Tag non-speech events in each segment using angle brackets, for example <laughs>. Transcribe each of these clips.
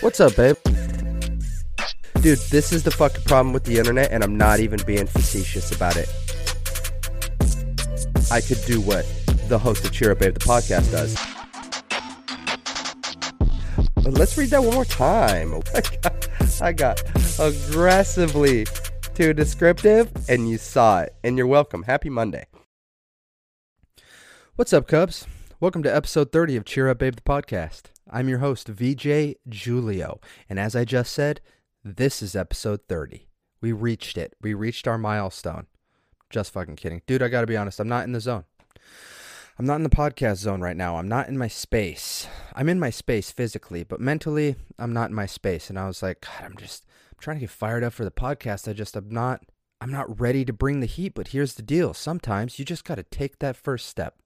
What's up, babe? Dude, this is the fucking problem with the internet, and I'm not even being facetious about it. I could do what the host of Cheer Up Babe, the podcast, does. But let's read that one more time. <laughs> Oh I got, I got aggressively too descriptive, and you saw it. And you're welcome. Happy Monday. What's up, Cubs? Welcome to episode 30 of Cheer Up Babe, the podcast. I'm your host, VJ Julio. And as I just said, this is episode 30. We reached it. We reached our milestone. Just fucking kidding. Dude, I gotta be honest, I'm not in the zone. I'm not in the podcast zone right now. I'm not in my space. I'm in my space physically, but mentally, I'm not in my space. And I was like, God, I'm just I'm trying to get fired up for the podcast. I just I'm not I'm not ready to bring the heat, but here's the deal. Sometimes you just gotta take that first step.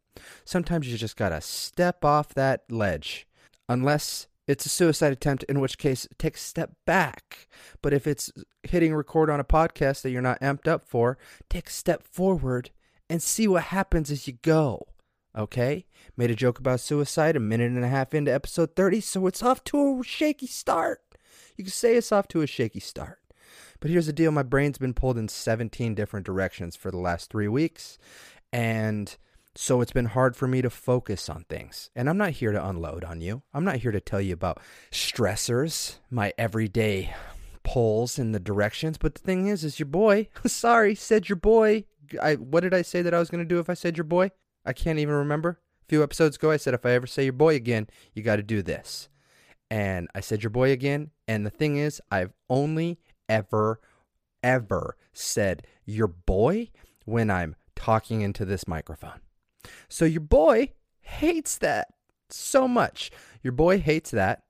Sometimes you just gotta step off that ledge unless it's a suicide attempt, in which case take a step back. But if it's hitting record on a podcast that you're not amped up for, take a step forward and see what happens as you go. Okay? Made a joke about suicide a minute and a half into episode 30, so it's off to a shaky start. You can say it's off to a shaky start. But here's the deal my brain's been pulled in 17 different directions for the last three weeks. And so it's been hard for me to focus on things. And I'm not here to unload on you. I'm not here to tell you about stressors, my everyday pulls in the directions. But the thing is, is your boy, <laughs> sorry, said your boy. I, what did I say that I was going to do if I said your boy? I can't even remember. A few episodes ago, I said if I ever say your boy again, you got to do this. And I said your boy again. And the thing is, I've only ever, ever said your boy when I'm talking into this microphone. So your boy hates that so much. Your boy hates that.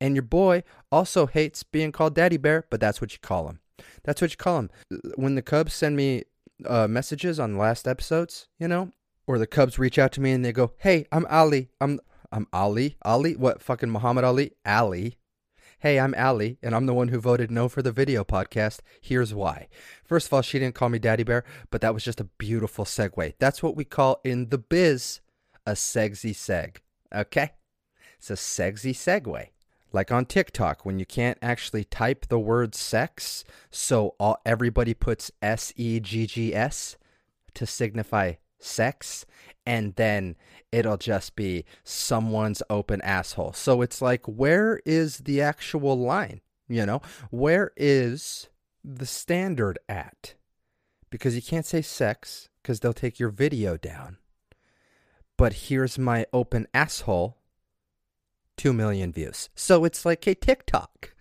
And your boy also hates being called Daddy Bear, but that's what you call him. That's what you call him. When the Cubs send me uh, messages on last episodes, you know, or the Cubs reach out to me and they go, "Hey, I'm Ali. I'm I'm Ali. Ali. What fucking Muhammad Ali? Ali. Hey, I'm Ali, and I'm the one who voted no for the video podcast. Here's why. First of all, she didn't call me Daddy Bear, but that was just a beautiful segue. That's what we call in the biz a segsy seg. Okay? It's a segsy segue. Like on TikTok, when you can't actually type the word sex, so all, everybody puts S E G G S to signify sex, and then it'll just be someone's open asshole. So it's like, where is the actual line? You know, where is the standard at? Because you can't say sex because they'll take your video down. But here's my open asshole 2 million views. So it's like, hey, TikTok,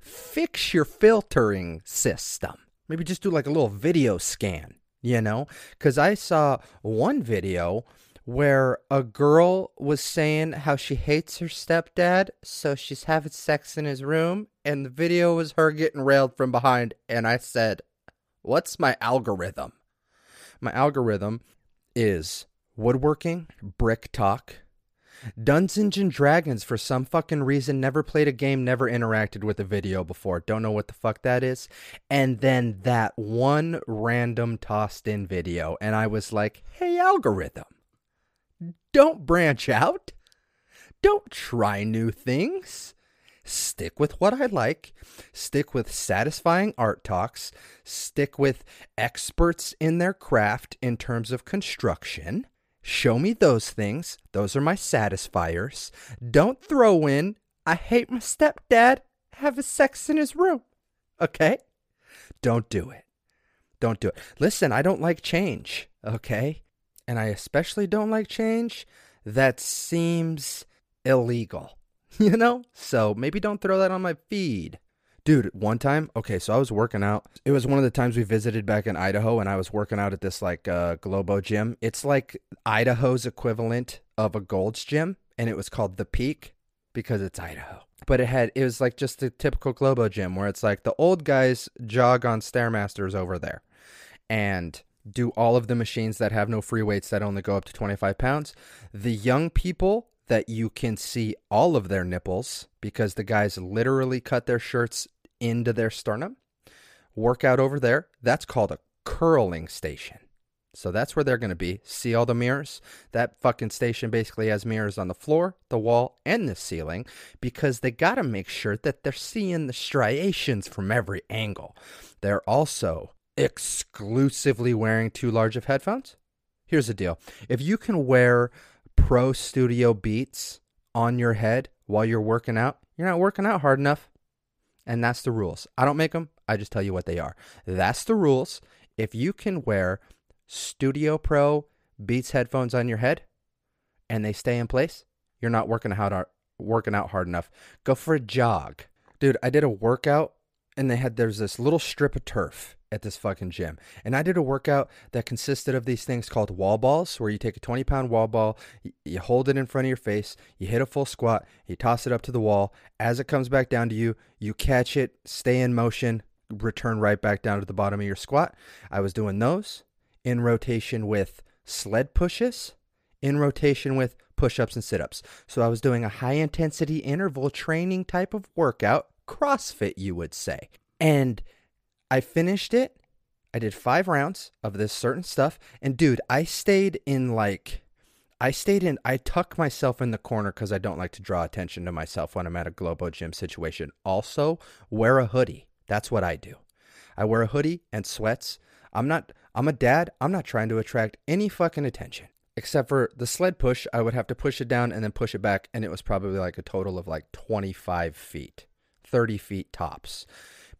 fix your filtering system. Maybe just do like a little video scan, you know? Because I saw one video where a girl was saying how she hates her stepdad, so she's having sex in his room, and the video was her getting railed from behind. And I said, What's my algorithm? My algorithm is woodworking, brick talk, Dungeons and Dragons, for some fucking reason, never played a game, never interacted with a video before. Don't know what the fuck that is. And then that one random tossed in video. And I was like, hey, algorithm, don't branch out. Don't try new things. Stick with what I like. Stick with satisfying art talks. Stick with experts in their craft in terms of construction. Show me those things. Those are my satisfiers. Don't throw in, I hate my stepdad, have a sex in his room. Okay? Don't do it. Don't do it. Listen, I don't like change. Okay? And I especially don't like change that seems illegal. <laughs> You know? So maybe don't throw that on my feed. Dude, one time, okay, so I was working out. It was one of the times we visited back in Idaho, and I was working out at this like uh, Globo gym. It's like Idaho's equivalent of a Gold's gym, and it was called The Peak because it's Idaho. But it had, it was like just a typical Globo gym where it's like the old guys jog on Stairmasters over there and do all of the machines that have no free weights that only go up to 25 pounds. The young people that you can see all of their nipples because the guys literally cut their shirts into their sternum. Workout over there, that's called a curling station. So that's where they're going to be. See all the mirrors? That fucking station basically has mirrors on the floor, the wall, and the ceiling because they got to make sure that they're seeing the striations from every angle. They're also exclusively wearing too large of headphones. Here's the deal if you can wear Pro Studio Beats on your head while you're working out, you're not working out hard enough. And that's the rules. I don't make them, I just tell you what they are. That's the rules. If you can wear Studio Pro Beats headphones on your head and they stay in place, you're not working out working out hard enough. Go for a jog. Dude, I did a workout and they had there's this little strip of turf at this fucking gym. And I did a workout that consisted of these things called wall balls, where you take a 20 pound wall ball, you hold it in front of your face, you hit a full squat, you toss it up to the wall. As it comes back down to you, you catch it, stay in motion, return right back down to the bottom of your squat. I was doing those in rotation with sled pushes, in rotation with push ups and sit ups. So I was doing a high intensity interval training type of workout, CrossFit, you would say. And I finished it. I did five rounds of this certain stuff. And dude, I stayed in like, I stayed in, I tuck myself in the corner because I don't like to draw attention to myself when I'm at a Globo Gym situation. Also, wear a hoodie. That's what I do. I wear a hoodie and sweats. I'm not, I'm a dad. I'm not trying to attract any fucking attention. Except for the sled push, I would have to push it down and then push it back. And it was probably like a total of like 25 feet, 30 feet tops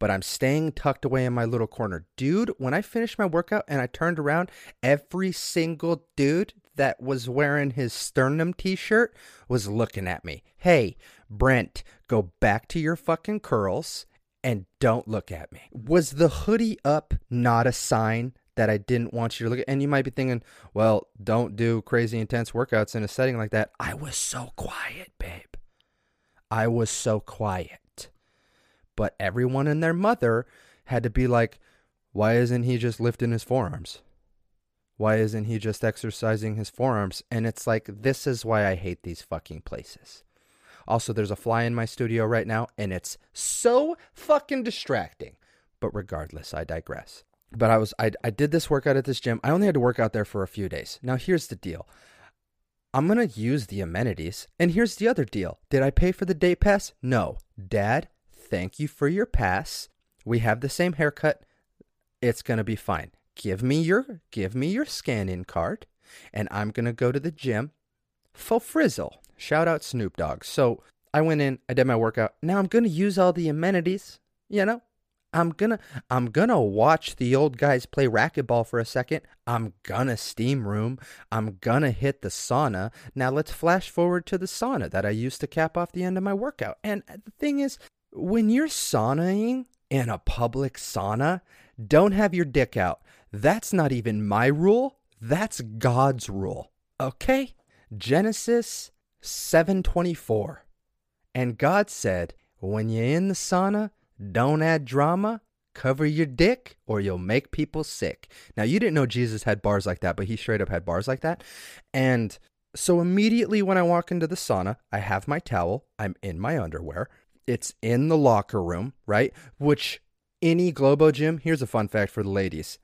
but I'm staying tucked away in my little corner. Dude, when I finished my workout and I turned around, every single dude that was wearing his sternum t shirt was looking at me. Hey, Brent, go back to your fucking curls and don't look at me. Was the hoodie up not a sign that I didn't want you to look at? And you might be thinking, well, don't do crazy intense workouts in a setting like that. I was so quiet, babe. I was so quiet but everyone and their mother had to be like, why isn't he just lifting his forearms? Why isn't he just exercising his forearms? And it's like, this is why I hate these fucking places. Also, there's a fly in my studio right now, and it's so fucking distracting. But regardless, I digress. But I was I, I did this workout at this gym. I only had to work out there for a few days. Now here's the deal. I'm gonna use the amenities. And here's the other deal. Did I pay for the day pass? No. Dad thank you for your pass. We have the same haircut. It's going to be fine. Give me your give me your scan-in card and I'm going to go to the gym. Full frizzle. Shout out Snoop Dogg. So, I went in, I did my workout. Now I'm going to use all the amenities, you know? I'm gonna I'm gonna watch the old guys play racquetball for a second. I'm gonna steam room. I'm gonna hit the sauna. Now let's flash forward to the sauna that I used to cap off the end of my workout. And the thing is, when you're saunaing in a public sauna, don't have your dick out. That's not even my rule. That's God's rule. Okay? Genesis 7:24. And God said, "When you're in the sauna, don't add drama, cover your dick or you'll make people sick." Now, you didn't know Jesus had bars like that, but he straight up had bars like that. And so immediately when I walk into the sauna, I have my towel, I'm in my underwear, it's in the locker room, right? Which any Globo gym, here's a fun fact for the ladies.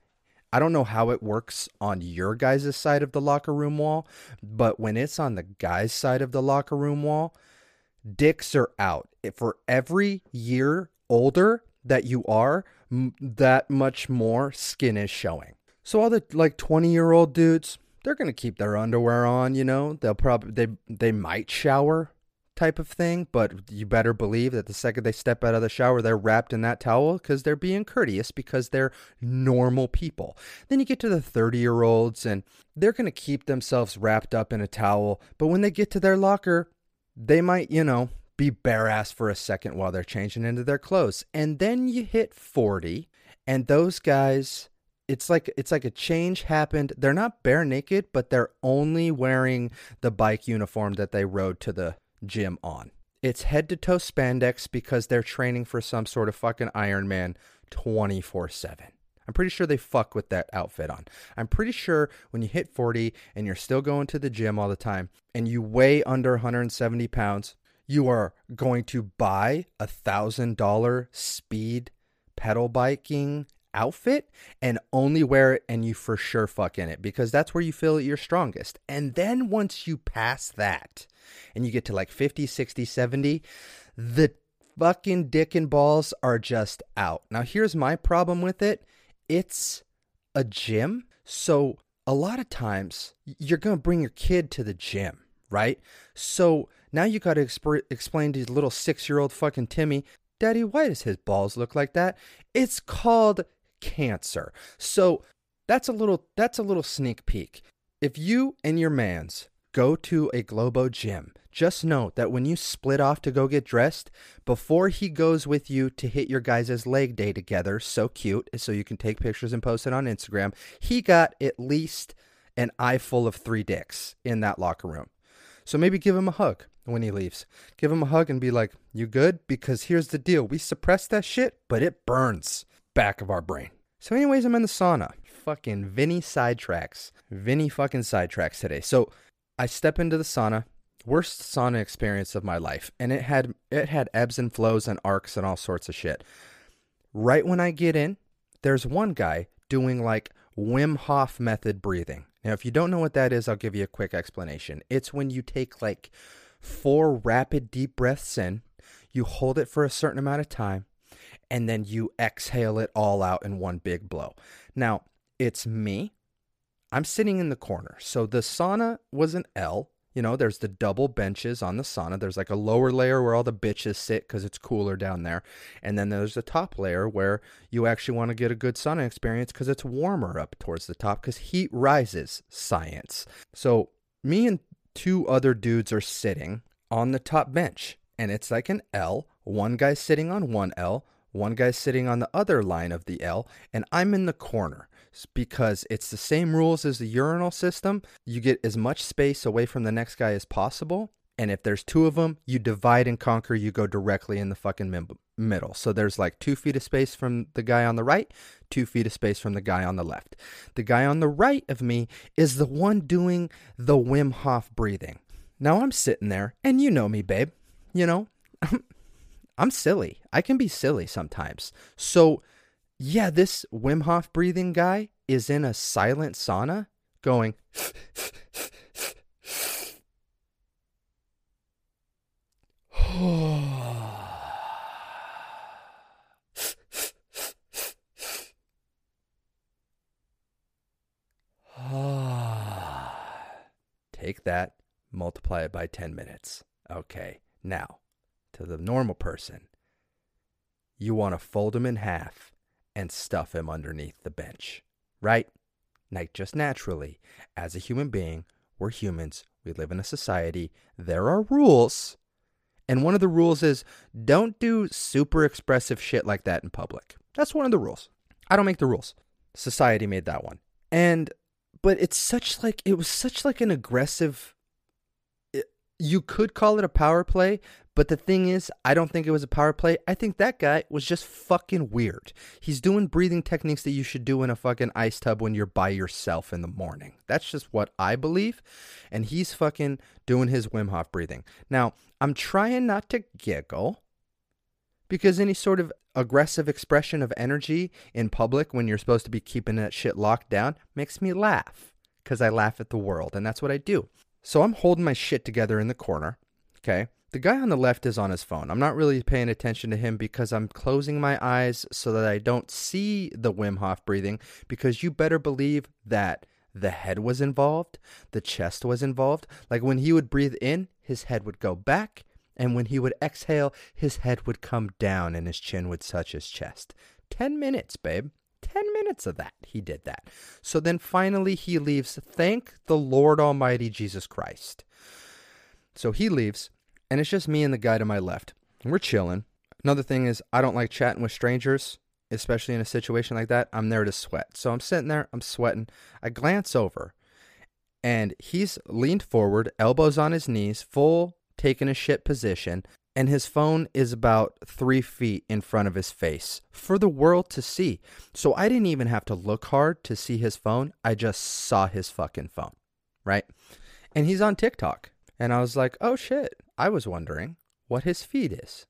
I don't know how it works on your guys' side of the locker room wall, but when it's on the guys' side of the locker room wall, dicks are out. For every year older that you are, that much more skin is showing. So all the like 20 year old dudes, they're to keep their underwear on, you know. They'll probably they they might shower, type of thing, but you better believe that the second they step out of the shower, they're wrapped in that towel because they're being courteous because they're normal people. Then you get to the 30 year olds and they're going to keep themselves wrapped up in a towel, but when they get to their locker, they might, you know, be bare ass for a second while they're changing into their clothes. And then you hit 40 and those guys it's like it's like a change happened. They're not bare naked, but they're only wearing the bike uniform that they rode to the gym on. It's head to toe spandex because they're training for some sort of fucking Ironman 24 7. I'm pretty sure they fuck with that outfit on. I'm pretty sure when you hit 40 and you're still going to the gym all the time and you weigh under 170 pounds, you are going to buy a thousand dollar speed pedal biking outfit and only wear it and you for sure fuck in it because that's where you feel your strongest. And then once you pass that and you get to like 50, 60, 70, the fucking dick and balls are just out. Now, here's my problem with it it's a gym. So, a lot of times you're going to bring your kid to the gym, right? So, now you got to exp- explain to little six year old fucking Timmy, Daddy, why does his balls look like that? It's called cancer. So, that's a little that's a little sneak peek. If you and your mans go to a Globo gym, just note that when you split off to go get dressed, before he goes with you to hit your guys' leg day together, so cute, so you can take pictures and post it on Instagram, he got at least an eye full of three dicks in that locker room. So maybe give him a hug when he leaves. Give him a hug and be like, You good? Because here's the deal we suppress that shit, but it burns back of our brain. So, anyways, I'm in the sauna. Fucking Vinny sidetracks. Vinny fucking sidetracks today. So, I step into the sauna, worst sauna experience of my life, and it had it had ebbs and flows and arcs and all sorts of shit. Right when I get in, there's one guy doing like Wim Hof method breathing. Now, if you don't know what that is, I'll give you a quick explanation. It's when you take like four rapid deep breaths in, you hold it for a certain amount of time, and then you exhale it all out in one big blow. Now, it's me I'm sitting in the corner. So the sauna was an L. You know, there's the double benches on the sauna. There's like a lower layer where all the bitches sit because it's cooler down there. And then there's a top layer where you actually want to get a good sauna experience because it's warmer up towards the top because heat rises science. So me and two other dudes are sitting on the top bench and it's like an L. One guy's sitting on one L, one guy's sitting on the other line of the L, and I'm in the corner because it's the same rules as the urinal system. You get as much space away from the next guy as possible. And if there's two of them, you divide and conquer. You go directly in the fucking middle. So there's like two feet of space from the guy on the right, two feet of space from the guy on the left. The guy on the right of me is the one doing the Wim Hof breathing. Now I'm sitting there, and you know me, babe. You know, <laughs> I'm silly. I can be silly sometimes. So yeah, this Wim Hof breathing guy is in a silent sauna going. <sighs> Take that, multiply it by 10 minutes. Okay, now to the normal person, you want to fold them in half and stuff him underneath the bench, right? Like, just naturally, as a human being, we're humans, we live in a society, there are rules. And one of the rules is don't do super expressive shit like that in public. That's one of the rules. I don't make the rules. Society made that one. And but it's such like it was such like an aggressive you could call it a power play, but the thing is, I don't think it was a power play. I think that guy was just fucking weird. He's doing breathing techniques that you should do in a fucking ice tub when you're by yourself in the morning. That's just what I believe. And he's fucking doing his Wim Hof breathing. Now, I'm trying not to giggle because any sort of aggressive expression of energy in public when you're supposed to be keeping that shit locked down makes me laugh because I laugh at the world. And that's what I do. So I'm holding my shit together in the corner. Okay. The guy on the left is on his phone. I'm not really paying attention to him because I'm closing my eyes so that I don't see the Wim Hof breathing because you better believe that the head was involved, the chest was involved. Like when he would breathe in, his head would go back, and when he would exhale, his head would come down and his chin would touch his chest. 10 minutes, babe. 10 minutes of that. He did that. So then finally he leaves. Thank the Lord Almighty Jesus Christ. So he leaves, and it's just me and the guy to my left. And we're chilling. Another thing is, I don't like chatting with strangers, especially in a situation like that. I'm there to sweat. So I'm sitting there, I'm sweating. I glance over, and he's leaned forward, elbows on his knees, full taking a shit position, and his phone is about three feet in front of his face for the world to see. So I didn't even have to look hard to see his phone. I just saw his fucking phone, right? And he's on TikTok. And I was like, oh shit, I was wondering what his feed is.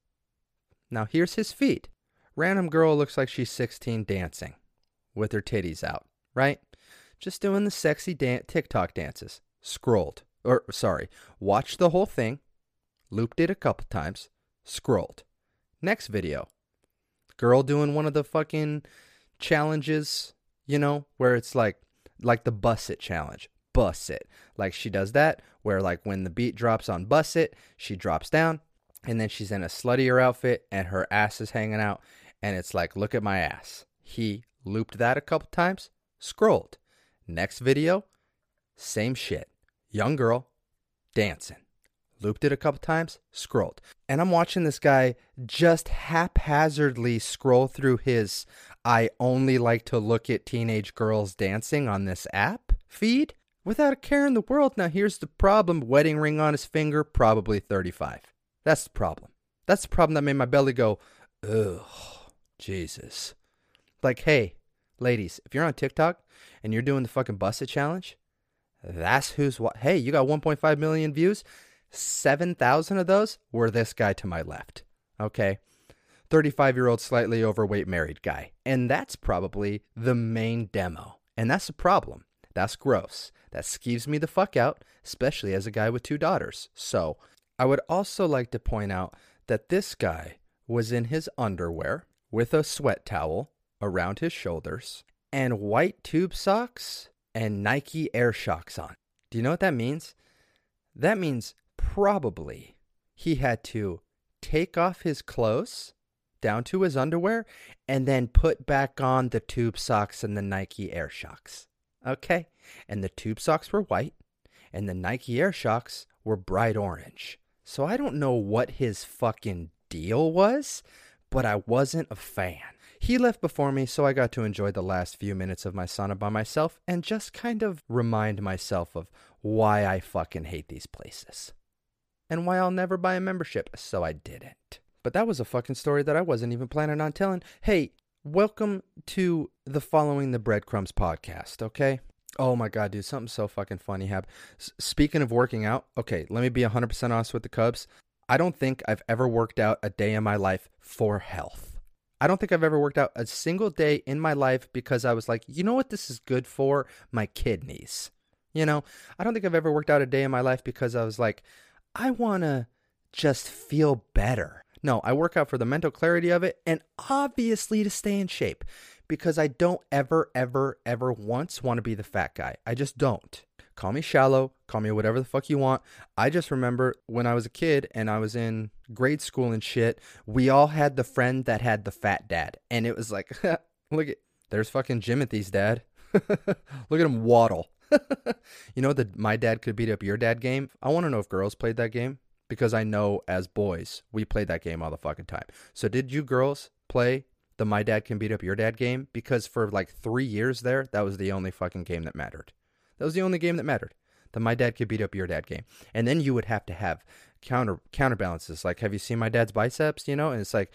Now here's his feed. Random girl looks like she's 16 dancing. with her titties out, right? Just doing the sexy dan- TikTok dances. Scrolled. Or, sorry, watched the whole thing, looped it a couple times, scrolled. Next video. Girl doing one of the fucking challenges, you know, where it's like like the buss it challenge. Buss it. Like she does that, where like when the beat drops on buss it, she drops down, and then she's in a sluttier outfit and her ass is hanging out, and it's like, look at my ass. He looped that a couple times, scrolled. Next video, same shit. Young girl dancing. Looped it a couple times, scrolled. And I'm watching this guy just haphazardly scroll through his I only like to look at teenage girls dancing on this app feed without a care in the world. Now, here's the problem wedding ring on his finger, probably 35. That's the problem. That's the problem that made my belly go, ugh, Jesus. Like, hey, ladies, if you're on TikTok and you're doing the fucking busted challenge, that's who's what. Hey, you got 1.5 million views. 7,000 of those were this guy to my left. Okay. 35 year old, slightly overweight married guy. And that's probably the main demo. And that's a problem. That's gross. That skeeves me the fuck out, especially as a guy with two daughters. So I would also like to point out that this guy was in his underwear with a sweat towel around his shoulders and white tube socks and Nike Air Shox on. Do you know what that means? That means probably he had to take off his clothes down to his underwear and then put back on the tube socks and the Nike Air Shox. Okay? And the tube socks were white and the Nike Air Shox were bright orange. So I don't know what his fucking deal was, but I wasn't a fan. He left before me, so I got to enjoy the last few minutes of my sauna by myself and just kind of remind myself of why I fucking hate these places. And why I'll never buy a membership, so I didn't. But that was a fucking story that I wasn't even planning on telling. Hey, welcome to the Following the Breadcrumbs podcast, okay? Oh my god, dude, something so fucking funny happened. S- speaking of working out, okay, let me be 100% honest with the Cubs. I don't think I've ever worked out a day in my life for health. I don't think I've ever worked out a single day in my life because I was like, you know what this is good for? My kidneys. You know, I don't think I've ever worked out a day in my life because I was like, I want to just feel better. No, I work out for the mental clarity of it and obviously to stay in shape because I don't ever, ever, ever once want to be the fat guy. I just don't. Call me shallow, call me whatever the fuck you want. I just remember when I was a kid and I was in grade school and shit, we all had the friend that had the fat dad. And it was like, <laughs> look at, there's fucking Jimothy's dad. <laughs> look at him waddle. <laughs> you know the my dad could beat up your dad game? I want to know if girls played that game because I know as boys we played that game all the fucking time. So did you girls play the my dad can beat up your dad game? Because for like 3 years there, that was the only fucking game that mattered. That was the only game that mattered. The my dad could beat up your dad game. And then you would have to have counter counterbalances like have you seen my dad's biceps, you know? And it's like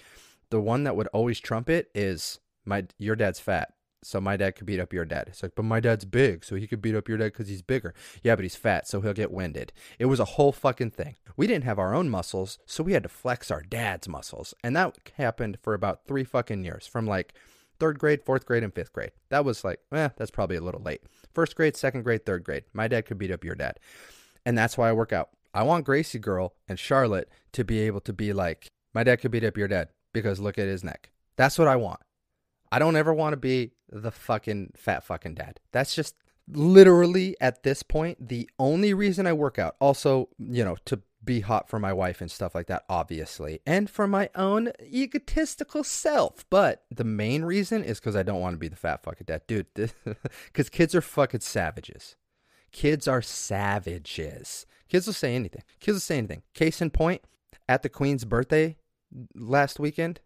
the one that would always trump it is my your dad's fat so my dad could beat up your dad. It's like, but my dad's big, so he could beat up your dad because he's bigger. Yeah, but he's fat, so he'll get winded. It was a whole fucking thing. We didn't have our own muscles, so we had to flex our dad's muscles. And that happened for about three fucking years from like third grade, fourth grade, and fifth grade. That was like, eh, that's probably a little late. First grade, second grade, third grade. My dad could beat up your dad. And that's why I work out. I want Gracie Girl and Charlotte to be able to be like, my dad could beat up your dad because look at his neck. That's what I want. I don't ever want to be the fucking fat fucking dad. That's just literally at this point the only reason I work out. Also, you know, to be hot for my wife and stuff like that, obviously, and for my own egotistical self. But the main reason is because I don't want to be the fat fucking dad, dude. <laughs> Because kids are fucking savages. Kids are savages. Kids will say anything. Kids will say anything. Case in point, at the Queen's birthday last weekend,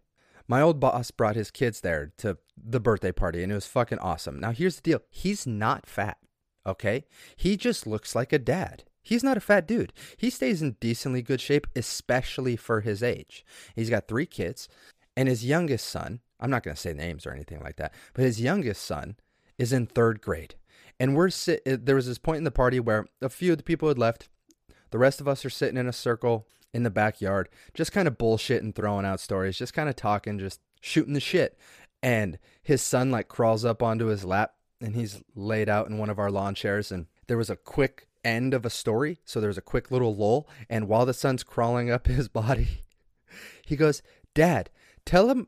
my old boss brought his kids there to the birthday party and it was fucking awesome. Now here's the deal. He's not fat, okay? He just looks like a dad. He's not a fat dude. He stays in decently good shape, especially for his age. He's got three kids, and his youngest son, I'm not going to say names or anything like that, but his youngest son is in third grade. And we're sit- eh, there was this point in the party where a few of the people had left. The rest of us are sitting in a circle in the backyard, just kind of bullshit and throwing out stories, just kind of talking, just shooting the shit. and his son like crawls up onto his lap and he's laid out in one of our lawn chairs and there was a quick end of a story so there's a quick little lull and while the son's crawling up <laughs> his body he goes dad tell him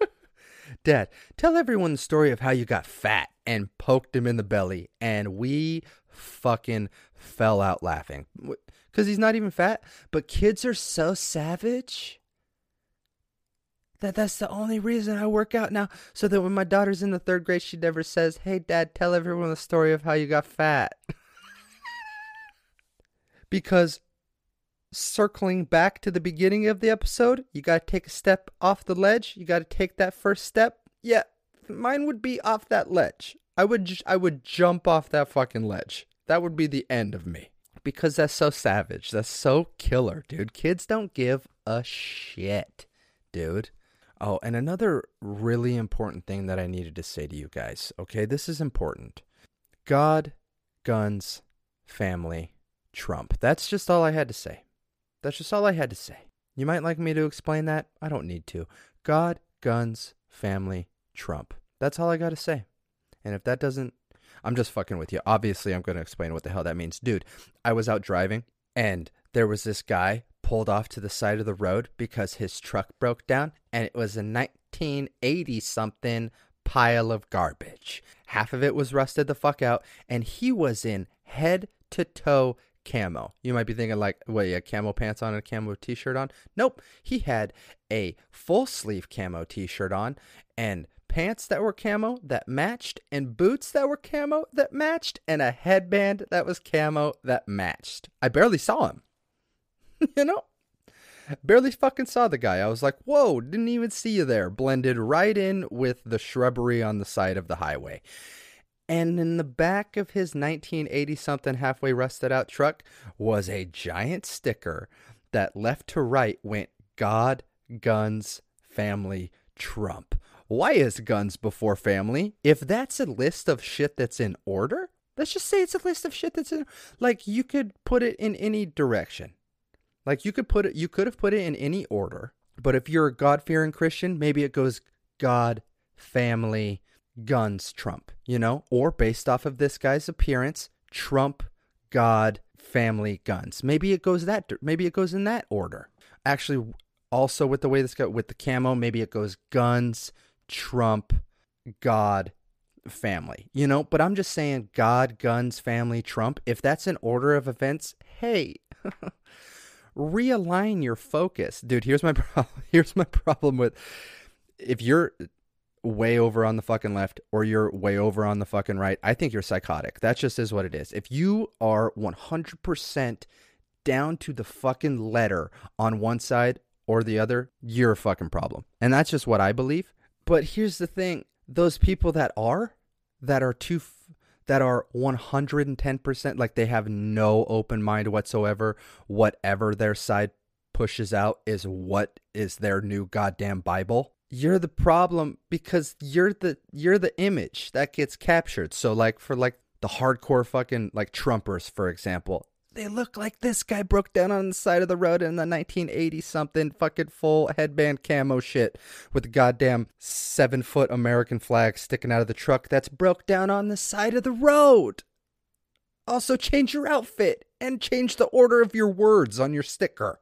<laughs> dad tell everyone the story of how you got fat and poked him in the belly and we fucking fell out laughing because he's not even fat but kids are so savage that that's the only reason I work out now. So that when my daughter's in the third grade, she never says, Hey, dad, tell everyone the story of how you got fat. <laughs> because circling back to the beginning of the episode, you got to take a step off the ledge. You got to take that first step. Yeah, mine would be off that ledge. I would I would jump off that fucking ledge. That would be the end of me. Because that's so savage. That's so killer, dude. Kids don't give a shit, dude. Oh, and another really important thing that I needed to say to you guys. Okay, this is important. God, guns, family, Trump. That's just all I had to say. That's just all I had to say. You might like me to explain that. I don't need to. God, guns, family, Trump. That's all I got to say. And if that doesn't, I'm just fucking with you. Obviously, I'm going to explain what the hell that means. Dude, I was out driving and there was this guy pulled off to the side of the road because his truck broke down and it was a 1980 something pile of garbage. Half of it was rusted the fuck out and he was in head to toe camo. You might be thinking like, well, yeah, camo pants on and a camo t-shirt on. Nope, he had a full sleeve camo t-shirt on and pants that were camo that matched and boots that were camo that matched and a headband that was camo that matched. I barely saw him. <laughs> you know? Barely fucking saw the guy. I was like, whoa, didn't even see you there. Blended right in with the shrubbery on the side of the highway. And in the back of his 1980 something halfway rusted out truck was a giant sticker that left to right went God, guns, family, Trump. Why is guns before family? If that's a list of shit that's in order, let's just say it's a list of shit that's in like you could put it in any direction. Like you could put it, you could have put it in any order. But if you're a God fearing Christian, maybe it goes God, family, guns, Trump, you know? Or based off of this guy's appearance, Trump, God, family, guns. Maybe it goes that, maybe it goes in that order. Actually, also with the way this got with the camo, maybe it goes guns, Trump, God, family, you know? But I'm just saying God, guns, family, Trump. If that's an order of events, hey. <laughs> realign your focus dude here's my <laughs> problem here's my problem with if you're way over on the fucking left or you're way over on the fucking right i think you're psychotic that just is what it is if you are 100% down to the fucking letter on one side or the other you're a fucking problem and that's just what i believe but here's the thing those people that are that are too that are 110% like they have no open mind whatsoever. Whatever their side pushes out is what is their new goddamn Bible. You're the problem because you're the you're the image that gets captured. So like for like the hardcore fucking like Trumpers, for example, they look like this guy broke down on the side of the road in the 1980 something fucking full headband camo shit with the goddamn seven foot American flag sticking out of the truck that's broke down on the side of the road. Also, change your outfit and change the order of your words on your sticker,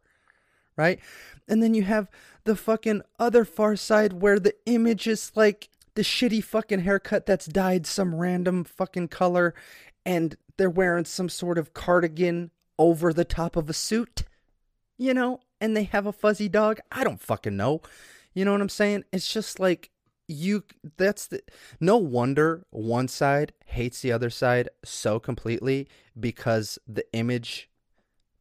right? And then you have the fucking other far side where the image is like the shitty fucking haircut that's dyed some random fucking color and they're wearing some sort of cardigan over the top of a suit, you know, and they have a fuzzy dog. I don't fucking know. You know what I'm saying? It's just like you that's the no wonder one side hates the other side so completely because the image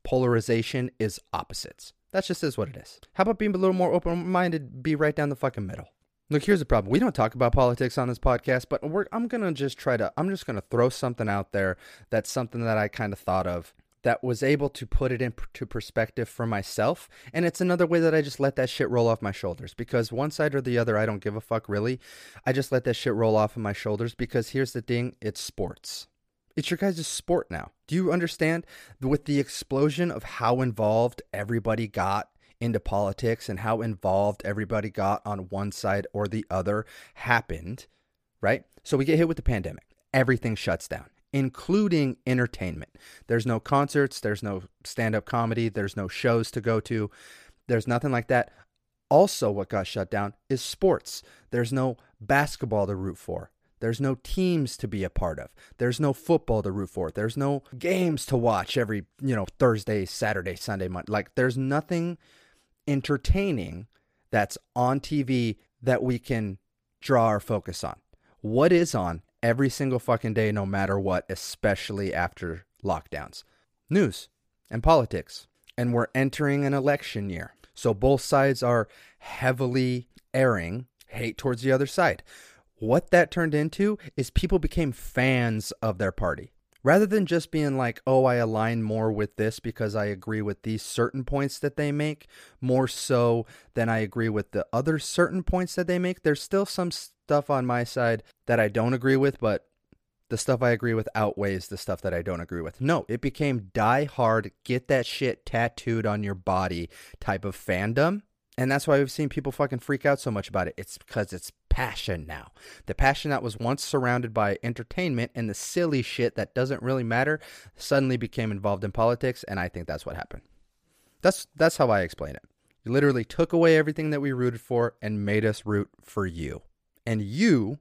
polarization is opposites. That just is what it is. How about being a little more open minded, be right down the fucking middle? Look, here's the problem. We don't talk about politics on this podcast, but I'm going to just try to, I'm just going to throw something out there that's something that I kind of thought of that was able to put it into perspective for myself. And it's another way that I just let that shit roll off my shoulders because one side or the other, I don't give a fuck really. I just let that shit roll off of my shoulders because here's the thing it's sports. It's your guys' sport now. Do you understand? With the explosion of how involved everybody got into politics and how involved everybody got on one side or the other happened, right? So we get hit with the pandemic. Everything shuts down, including entertainment. There's no concerts, there's no stand up comedy, there's no shows to go to, there's nothing like that. Also, what got shut down is sports. There's no basketball to root for. There's no teams to be a part of. There's no football to root for. There's no games to watch every, you know, Thursday, Saturday, Sunday, Monday. Like there's nothing entertaining that's on TV that we can draw our focus on. What is on every single fucking day, no matter what, especially after lockdowns? News and politics. And we're entering an election year. So both sides are heavily airing hate towards the other side. What that turned into is people became fans of their party. Rather than just being like, oh, I align more with this because I agree with these certain points that they make, more so than I agree with the other certain points that they make, there's still some stuff on my side that I don't agree with, but the stuff I agree with outweighs the stuff that I don't agree with. No, it became die hard, get that shit tattooed on your body type of fandom. And that's why we've seen people fucking freak out so much about it. It's because it's passion now. The passion that was once surrounded by entertainment and the silly shit that doesn't really matter suddenly became involved in politics, and I think that's what happened. That's that's how I explain it. You literally took away everything that we rooted for and made us root for you. And you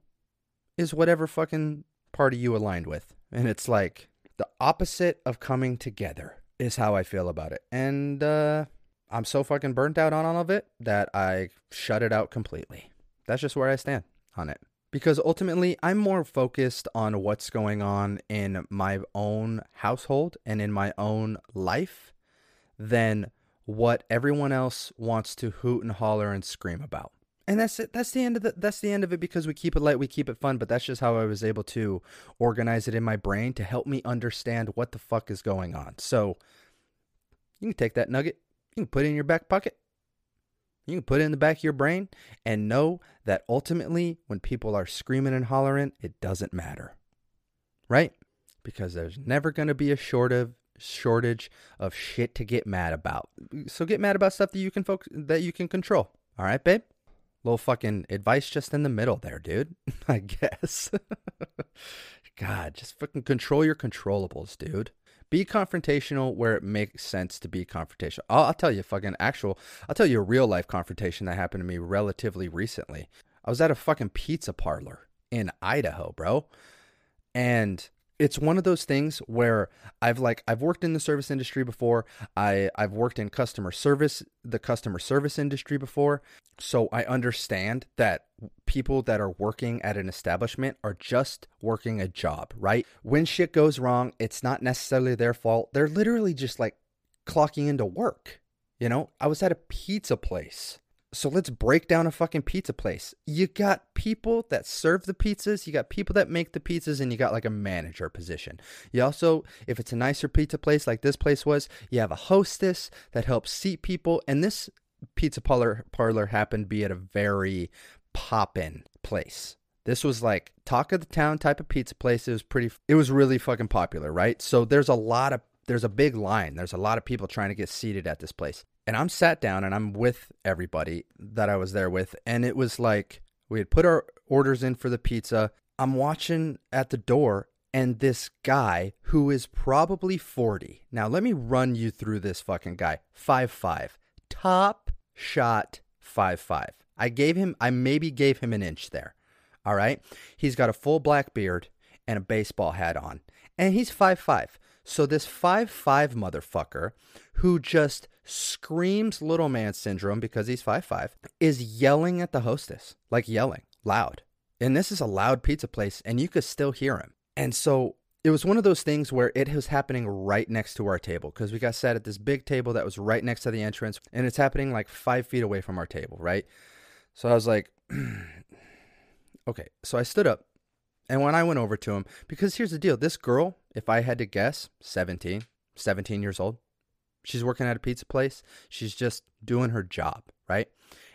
is whatever fucking party you aligned with. And it's like the opposite of coming together is how I feel about it. And uh I'm so fucking burnt out on all of it that I shut it out completely. That's just where I stand on it. Because ultimately, I'm more focused on what's going on in my own household and in my own life than what everyone else wants to hoot and holler and scream about. And that's it. That's the end of the that's the end of it because we keep it light, we keep it fun, but that's just how I was able to organize it in my brain to help me understand what the fuck is going on. So you can take that nugget, you can put it in your back pocket. You can put it in the back of your brain and know that ultimately, when people are screaming and hollering, it doesn't matter. Right? Because there's never going to be a short of shortage of shit to get mad about. So get mad about stuff that you can focus that you can control. All right, babe? Little fucking advice just in the middle there, dude. <laughs> I guess. <laughs> God, just fucking control your controllables, dude. Be confrontational where it makes sense to be confrontational. I'll, I'll tell you, fucking actual, I'll tell you a real life confrontation that happened to me relatively recently. I was at a fucking pizza parlor in Idaho, bro. And it's one of those things where I've like I've worked in the service industry before. I I've worked in customer service, the customer service industry before. So I understand that people that are working at an establishment are just working a job, right? When shit goes wrong, it's not necessarily their fault. They're literally just like clocking into work. You know, I was at a pizza place so let's break down a fucking pizza place. You got people that serve the pizzas, you got people that make the pizzas, and you got like a manager position. You also, if it's a nicer pizza place like this place was, you have a hostess that helps seat people. And this pizza parlor parlor happened to be at a very poppin' place. This was like talk of the town type of pizza place. It was pretty it was really fucking popular, right? So there's a lot of there's a big line. There's a lot of people trying to get seated at this place. And I'm sat down and I'm with everybody that I was there with. And it was like we had put our orders in for the pizza. I'm watching at the door and this guy who is probably 40. Now, let me run you through this fucking guy. Five five, Top shot five five. I gave him, I maybe gave him an inch there. All right. He's got a full black beard and a baseball hat on. And he's five five. So this five five motherfucker who just screams little man syndrome because he's five five is yelling at the hostess, like yelling loud. And this is a loud pizza place, and you could still hear him. And so it was one of those things where it was happening right next to our table because we got sat at this big table that was right next to the entrance, and it's happening like five feet away from our table, right? So I was like, <clears throat> okay. So I stood up, and when I went over to him, because here's the deal this girl, if I had to guess, 17, 17 years old, She's working at a pizza place. She's just doing her job, right?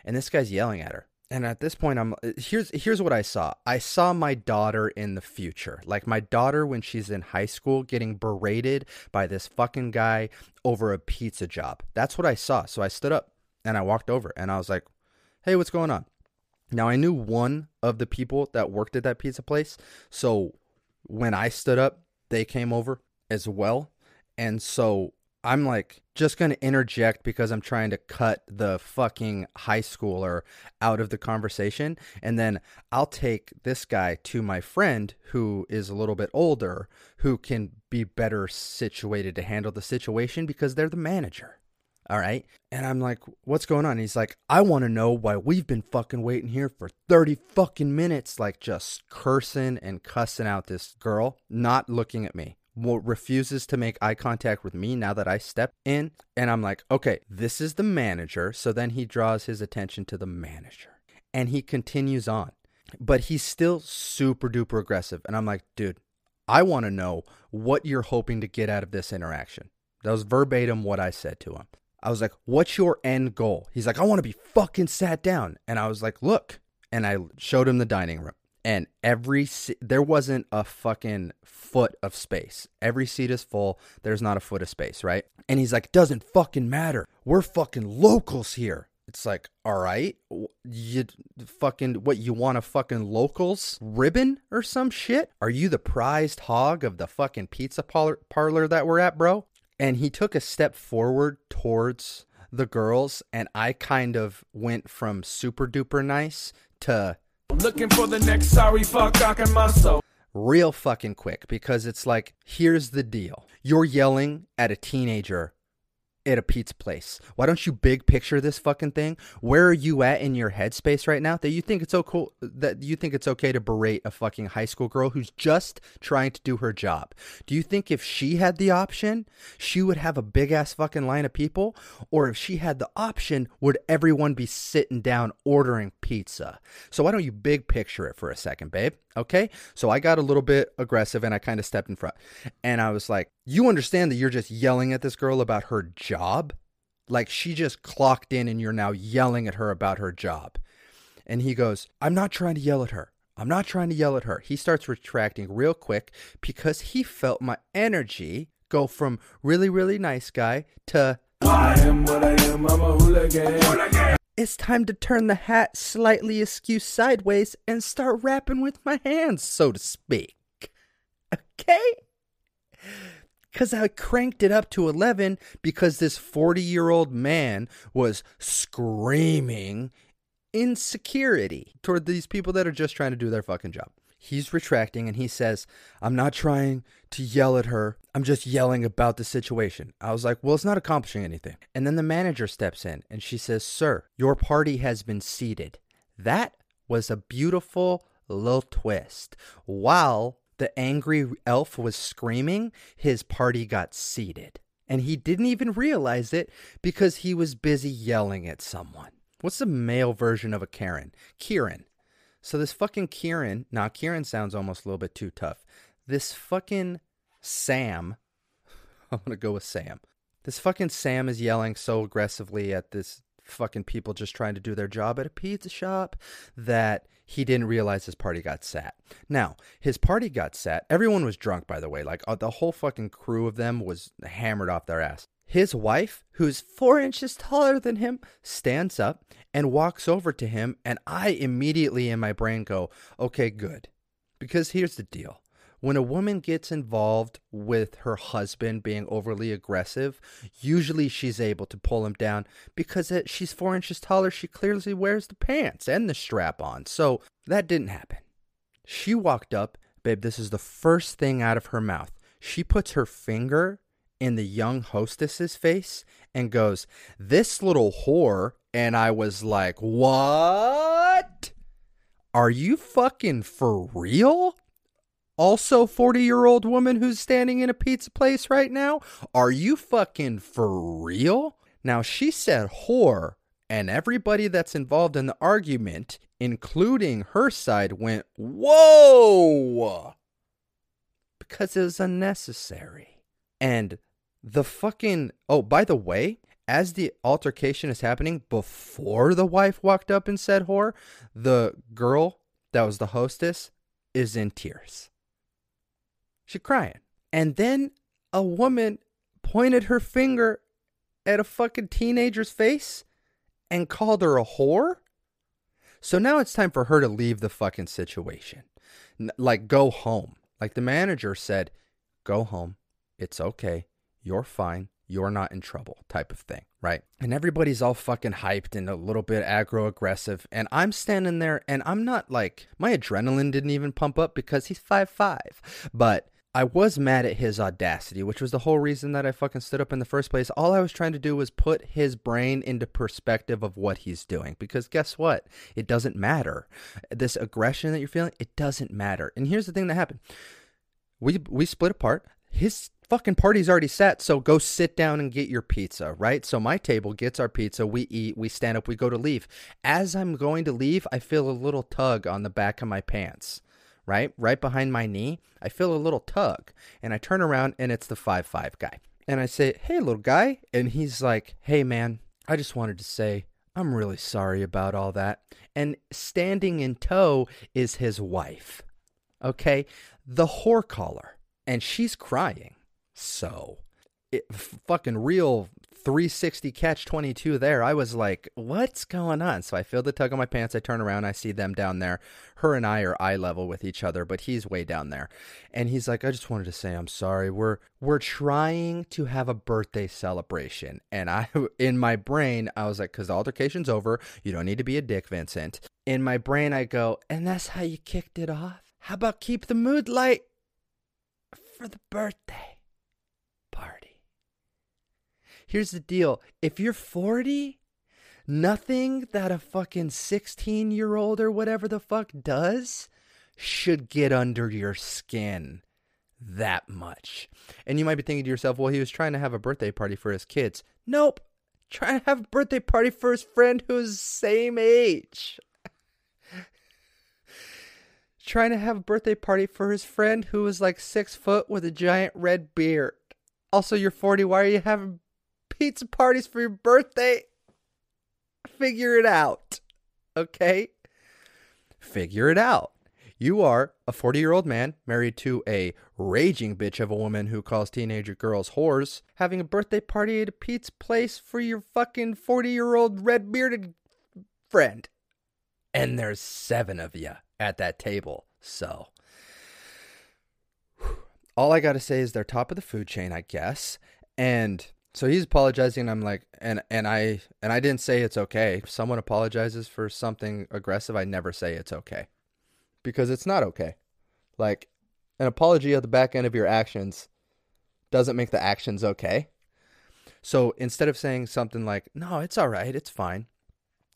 And this guy's yelling at her. And at this point I'm uh, here's here's what I saw. I saw my daughter in the future. Like my daughter when she's in high school getting berated by this fucking guy over a pizza job. That's what I saw. So I stood up And I walked over and I was like, hey, what's going on? Now, I knew one of the people that worked at that pizza place. So when I stood up, they came over as well. And so I'm like just going to interject because I'm trying to cut the fucking high schooler out of the conversation. And then I'll take this guy to my friend who is a little bit older, who can be better situated to handle the situation because they're the manager. All right. And I'm like, what's going on? He's like, I want to know why we've been fucking waiting here for 30 fucking minutes, like just cursing and cussing out this girl, not looking at me refuses to make eye contact with me now that I step in. And I'm like, okay, this is the manager. So then he draws his attention to the manager and he continues on. But he's still super duper aggressive. And I'm like, dude, I want to know what you're hoping to get out of this interaction. That was verbatim what I said to him. I was like, what's your end goal? He's like, I want to be fucking sat down. And I was like, look. And I showed him the dining room and every there wasn't a fucking foot of space. Every seat is full. There's not a foot of space, right? And he's like, "Doesn't fucking matter. We're fucking locals here." It's like, all right, you fucking what? You want a fucking locals ribbon or some shit? Are you the prized hog of the fucking pizza parlor, parlor that we're at, bro? And he took a step forward towards the girls, and I kind of went from super duper nice to Looking for the next sorry fuck in my soul. Real fucking quick because it's like, here's the deal. You're yelling at a teenager at a pizza place. Why don't you big picture this fucking thing? Where are you at in your headspace right now that you think it's so cool that you think it's okay to berate a fucking high school girl who's just trying to do her job? Do you think if she had the option, she would have a big ass fucking line of people? Or if she had the option, would everyone be sitting down ordering pizza? So why don't you big picture it for a second, babe? Okay. So I got a little bit aggressive and I kind of stepped in front. And I was like, You understand that you're just yelling at this girl about her job? Like she just clocked in and you're now yelling at her about her job. And he goes, I'm not trying to yell at her. I'm not trying to yell at her. He starts retracting real quick because he felt my energy go from really, really nice guy to I am what I am, I'm a hooligan. It's time to turn the hat slightly askew sideways and start rapping with my hands, so to speak. Okay? Because I cranked it up to 11 because this 40 year old man was screaming insecurity toward these people that are just trying to do their fucking job he's retracting and he says, I'm not trying to yell at her. I'm just yelling about the situation. I was like, well, it's not accomplishing anything. And then the manager steps in and she says, Sir, your party has been seated. That was a beautiful little twist. While the angry elf was screaming, his party got seated. And he didn't even realize it because he was busy yelling at someone. What's the male version of a Karen? Kieran. So this fucking Kieran, now Kieran sounds almost a little bit too tough. This fucking Sam, <laughs> I'm gonna go with Sam. This fucking Sam is yelling so aggressively at this fucking people just trying to do their job at a pizza shop that he didn't realize his party got sat. Now, his party got sat. Everyone was drunk, by the way. Like uh, the whole fucking crew of them was hammered off their ass. His wife, who's four inches taller than him, stands up and walks over to him. And I immediately in my brain go, okay, good. Because here's the deal when a woman gets involved with her husband being overly aggressive, usually she's able to pull him down because she's four inches taller. She clearly wears the pants and the strap on. So that didn't happen. She walked up, babe, this is the first thing out of her mouth. She puts her finger in the young hostess's face and goes, This little whore. And I was like, What? Are you fucking for real? Also, 40 year old woman who's standing in a pizza place right now? Are you fucking for real? Now, she said whore, and everybody that's involved in the argument, including her side, went, Whoa! Because it was unnecessary. And the fucking oh, by the way, as the altercation is happening, before the wife walked up and said whore, the girl that was the hostess is in tears. She's crying. And then a woman pointed her finger at a fucking teenager's face and called her a whore. So now it's time for her to leave the fucking situation. Like, go home. Like the manager said, go home. It's okay. You're fine. You're not in trouble, type of thing, right? And everybody's all fucking hyped and a little bit aggro aggressive. And I'm standing there and I'm not like, my adrenaline didn't even pump up because he's five five. But I was mad at his audacity, which was the whole reason that I fucking stood up in the first place. All I was trying to do was put his brain into perspective of what he's doing. Because guess what? It doesn't matter. This aggression that you're feeling, it doesn't matter. And here's the thing that happened. We we split apart. His fucking party's already set, so go sit down and get your pizza, right? So my table gets our pizza, we eat, we stand up, we go to leave. As I'm going to leave, I feel a little tug on the back of my pants right? Right behind my knee. I feel a little tug and I turn around and it's the five five guy. And I say, Hey, little guy. And he's like, Hey, man, I just wanted to say, I'm really sorry about all that. And standing in tow is his wife. Okay. The whore caller. And she's crying. So, it, fucking real 360 catch 22 there. I was like, what's going on? So I feel the tug on my pants. I turn around. I see them down there. Her and I are eye level with each other, but he's way down there. And he's like, I just wanted to say I'm sorry. We're we're trying to have a birthday celebration. And I <laughs> in my brain, I was like, cuz the altercation's over. You don't need to be a dick, Vincent. In my brain, I go, and that's how you kicked it off? How about keep the mood light for the birthday? Here's the deal if you're 40, nothing that a fucking 16 year old or whatever the fuck does should get under your skin that much. And you might be thinking to yourself, well, he was trying to have a birthday party for his kids. Nope. Trying to have a birthday party for his friend who's same age. <laughs> trying to have a birthday party for his friend who was like six foot with a giant red beard. Also, you're 40. Why are you having pizza parties for your birthday. Figure it out. Okay? Figure it out. You are a 40 year old man married to a raging bitch of a woman who calls teenager girls whores, having a birthday party at a pizza place for your fucking 40 year old red bearded friend. And there's seven of you at that table. So, all I got to say is they're top of the food chain, I guess. And so he's apologizing. And I'm like, and and I and I didn't say it's okay. If someone apologizes for something aggressive, I never say it's okay, because it's not okay. Like an apology at the back end of your actions doesn't make the actions okay. So instead of saying something like, "No, it's all right, it's fine,"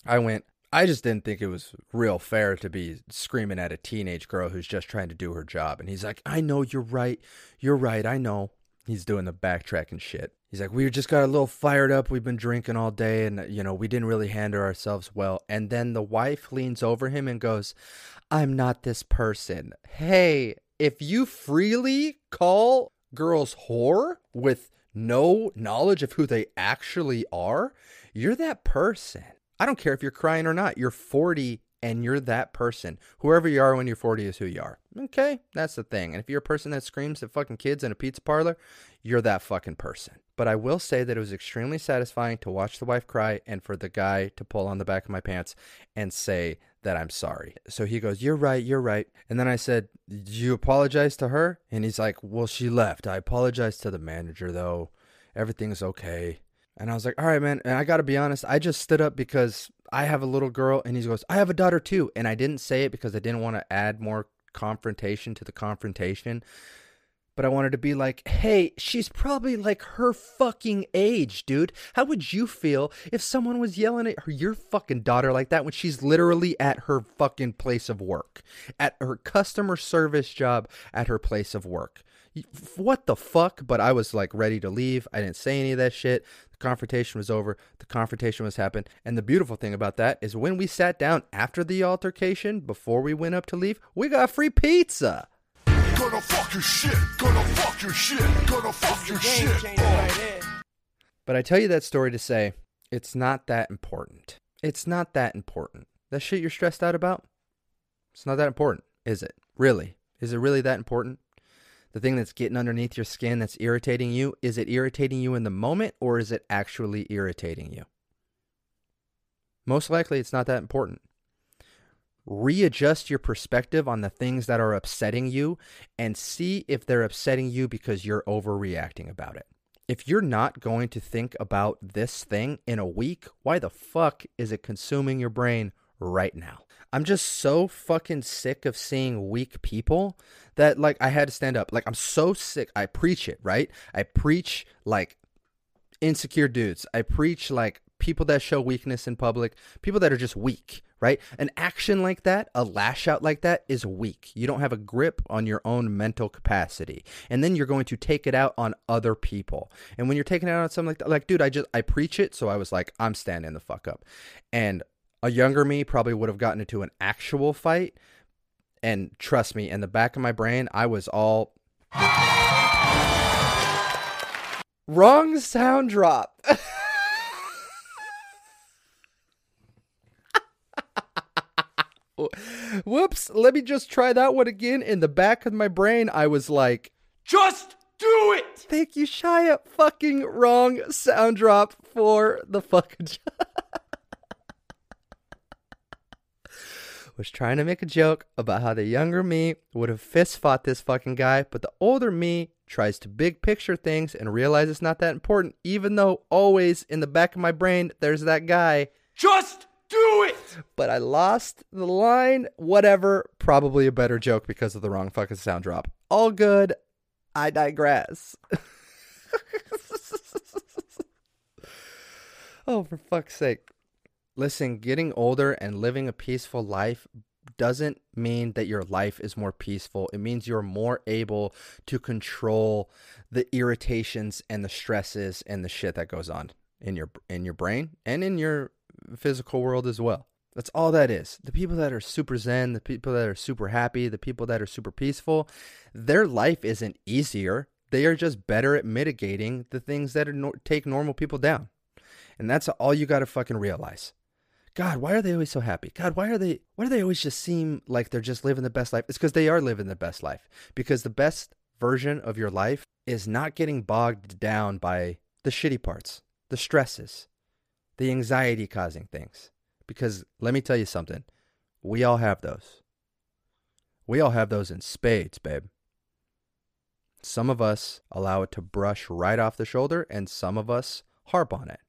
I went, I just didn't think it was real fair to be screaming at a teenage girl who's just trying to do her job. And he's like, I know you're right. You're right. I know. He's doing the backtracking shit. He's like, we just got a little fired up. We've been drinking all day, and you know, we didn't really handle ourselves well. And then the wife leans over him and goes, "I'm not this person." Hey, if you freely call girls whore with no knowledge of who they actually are, you're that person. I don't care if you're crying or not. You're 40 and you're that person. Whoever you are when you're 40 is who you are. Okay, that's the thing. And if you're a person that screams at fucking kids in a pizza parlor, you're that fucking person. But I will say that it was extremely satisfying to watch the wife cry and for the guy to pull on the back of my pants and say that I'm sorry. So he goes, You're right, you're right. And then I said, you apologize to her? And he's like, Well, she left. I apologized to the manager, though. Everything's okay. And I was like, All right, man. And I got to be honest, I just stood up because I have a little girl. And he goes, I have a daughter too. And I didn't say it because I didn't want to add more confrontation to the confrontation but I wanted to be like, hey, she's probably like her fucking age, dude. How would you feel if someone was yelling at her, your fucking daughter like that when she's literally at her fucking place of work, at her customer service job at her place of work? What the fuck? But I was like ready to leave. I didn't say any of that shit. The confrontation was over. The confrontation was happening. And the beautiful thing about that is when we sat down after the altercation, before we went up to leave, we got free pizza. Gonna fuck your shit. Gonna fuck your shit. Gonna fuck your shit. Right oh. but I tell you that story to say it's not that important. It's not that important. That shit you're stressed out about, it's not that important, is it? Really? Is it really that important? The thing that's getting underneath your skin that's irritating you, is it irritating you in the moment or is it actually irritating you? Most likely, it's not that important. Readjust your perspective on the things that are upsetting you and see if they're upsetting you because you're overreacting about it. If you're not going to think about this thing in a week, why the fuck is it consuming your brain right now? I'm just so fucking sick of seeing weak people that like I had to stand up. Like I'm so sick. I preach it, right? I preach like insecure dudes. I preach like people that show weakness in public, people that are just weak, right? An action like that, a lash out like that is weak. You don't have a grip on your own mental capacity. And then you're going to take it out on other people. And when you're taking it out on something like that, like, dude, I just, I preach it. So I was like, I'm standing the fuck up. And a younger me probably would have gotten into an actual fight. And trust me, in the back of my brain, I was all. <laughs> Wrong sound drop. <laughs> <laughs> Whoops, let me just try that one again. In the back of my brain, I was like, Just do it! Thank you, Shia. Fucking wrong sound drop for the fucking. <laughs> was trying to make a joke about how the younger me would have fist fought this fucking guy, but the older me tries to big picture things and realize it's not that important, even though always in the back of my brain there's that guy. Just do it! But I lost the line. Whatever. Probably a better joke because of the wrong fucking sound drop. All good. I digress. <laughs> oh, for fuck's sake. Listen, getting older and living a peaceful life doesn't mean that your life is more peaceful. It means you're more able to control the irritations and the stresses and the shit that goes on in your in your brain and in your physical world as well. That's all that is. The people that are super zen, the people that are super happy, the people that are super peaceful, their life isn't easier. They are just better at mitigating the things that no- take normal people down. And that's all you got to fucking realize. God, why are they always so happy? God, why are they why do they always just seem like they're just living the best life? It's because they are living the best life. Because the best version of your life is not getting bogged down by the shitty parts, the stresses, the anxiety causing things. Because let me tell you something. We all have those. We all have those in spades, babe. Some of us allow it to brush right off the shoulder, and some of us harp on it.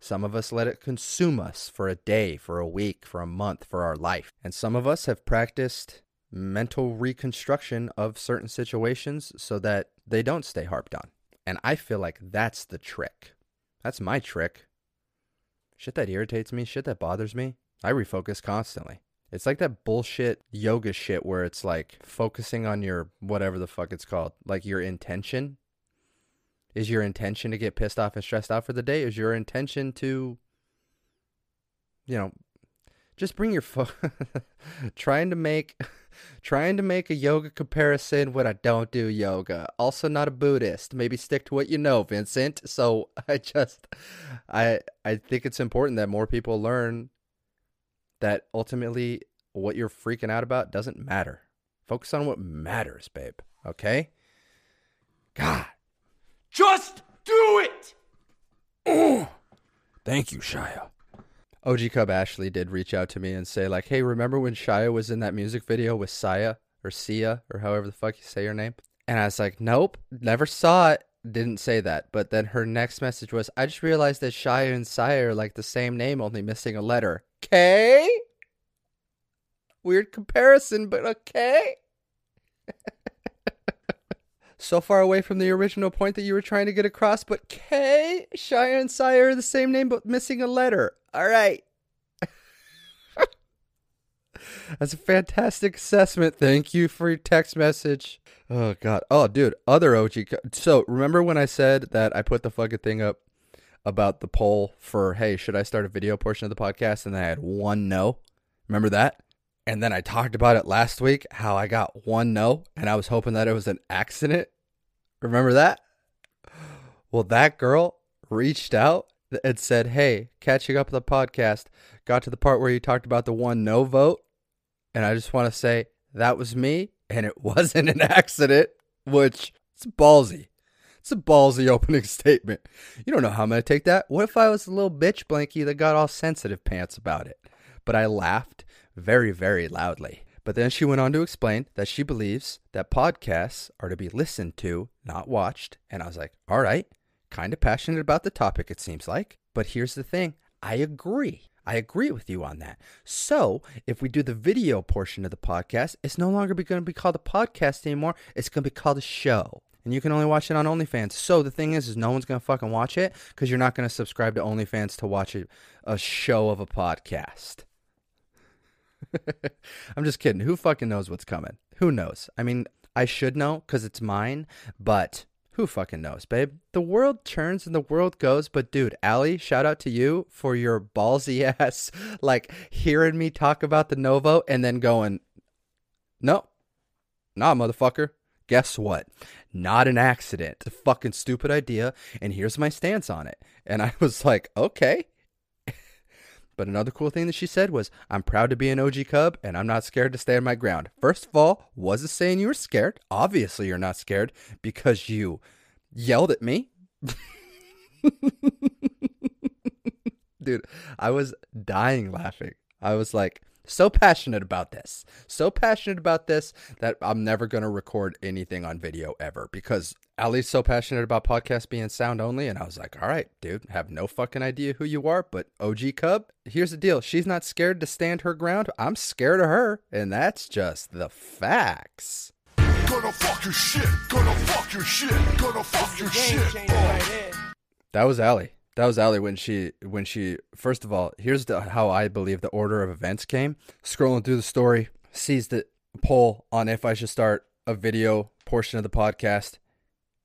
Some of us let it consume us for a day, for a week, for a month, for our life. And some of us have practiced mental reconstruction of certain situations so that they don't stay harped on. And I feel like that's the trick. That's my trick. Shit that irritates me, shit that bothers me, I refocus constantly. It's like that bullshit yoga shit where it's like focusing on your whatever the fuck it's called, like your intention is your intention to get pissed off and stressed out for the day? Is your intention to, you know, just bring your fo- <laughs> trying to make trying to make a yoga comparison when I don't do yoga. Also not a Buddhist. Maybe stick to what you know, Vincent. So <laughs> I just I I think it's important that more people learn that ultimately what you're freaking out about doesn't matter. Focus on what matters, babe. Okay? God. Just do it! Oh, thank you, Shia. OG Cub Ashley did reach out to me and say, like, hey, remember when Shia was in that music video with Saya or Sia or however the fuck you say your name? And I was like, nope, never saw it. Didn't say that. But then her next message was, I just realized that Shia and Saya are like the same name, only missing a letter. Okay? Weird comparison, but okay. <laughs> so far away from the original point that you were trying to get across, but K, Shia and Saya are the same name but missing a letter. All right. <laughs> That's a fantastic assessment. Thank you for your text message. Oh god. Oh dude, other OG. So, remember when I said that I put the fucking thing up about the poll for hey, should I start a video portion of the podcast and I had one no? Remember that? And then I talked about it last week how I got one no and I was hoping that it was an accident. Remember that? Well, that girl reached out and said, Hey, catching up with the podcast, got to the part where you talked about the one no vote. And I just want to say that was me and it <laughs> wasn't an accident, which it's ballsy. It's a ballsy opening <laughs> statement. You don't know how I'm going to take that. What if I was a little bitch blankie that got all sensitive pants about it? But I laughed very, very loudly. But then she went on to explain that she believes that podcasts are to be listened to, not watched. And I was like, all right, kind of passionate about the topic, it seems like. But here's the thing I agree. I agree with you on that. So, if we do the video portion of the podcast, it's no longer going to be called a podcast anymore. It's going to be called a show. And you can only watch it on OnlyFans. So the thing is, is no one's going to fucking watch it because you're not going to subscribe to OnlyFans to watch a, a show of a podcast. <laughs> I'm just kidding. Who fucking knows what's coming? Who knows? I mean, I should know because it's mine, but who fucking knows, babe? The world turns and the world goes, but dude, Allie, shout out to you for your ballsy <laughs> ass, like hearing me talk about the Novo and then going, no, nah, motherfucker. Guess what? Not an accident. It's a fucking stupid idea, and here's my stance on it. And I <laughs> was like, okay. But another cool thing that she said was, I'm proud to be an OG Cub and I'm not scared to stand my ground. First of all, wasn't saying you were scared. Obviously, you're not scared because you yelled at me. <laughs> Dude, I was dying laughing. I was like, so passionate about this. So passionate about this that I'm never going to record anything on video ever because Ali's so passionate about podcasts being sound only. And I was like, all right, dude, have no fucking idea who you are, but OG Cub, here's the deal. She's not scared to stand her ground. I'm scared of her. And that's just the facts. Gonna fuck your shit, gonna fuck your shit, gonna fuck your shit. Oh. That was Ali. That was Ali when she when she first of all, here's the, how I believe the order of events came. Scrolling through the story, sees the poll on if I should start a video portion of the podcast.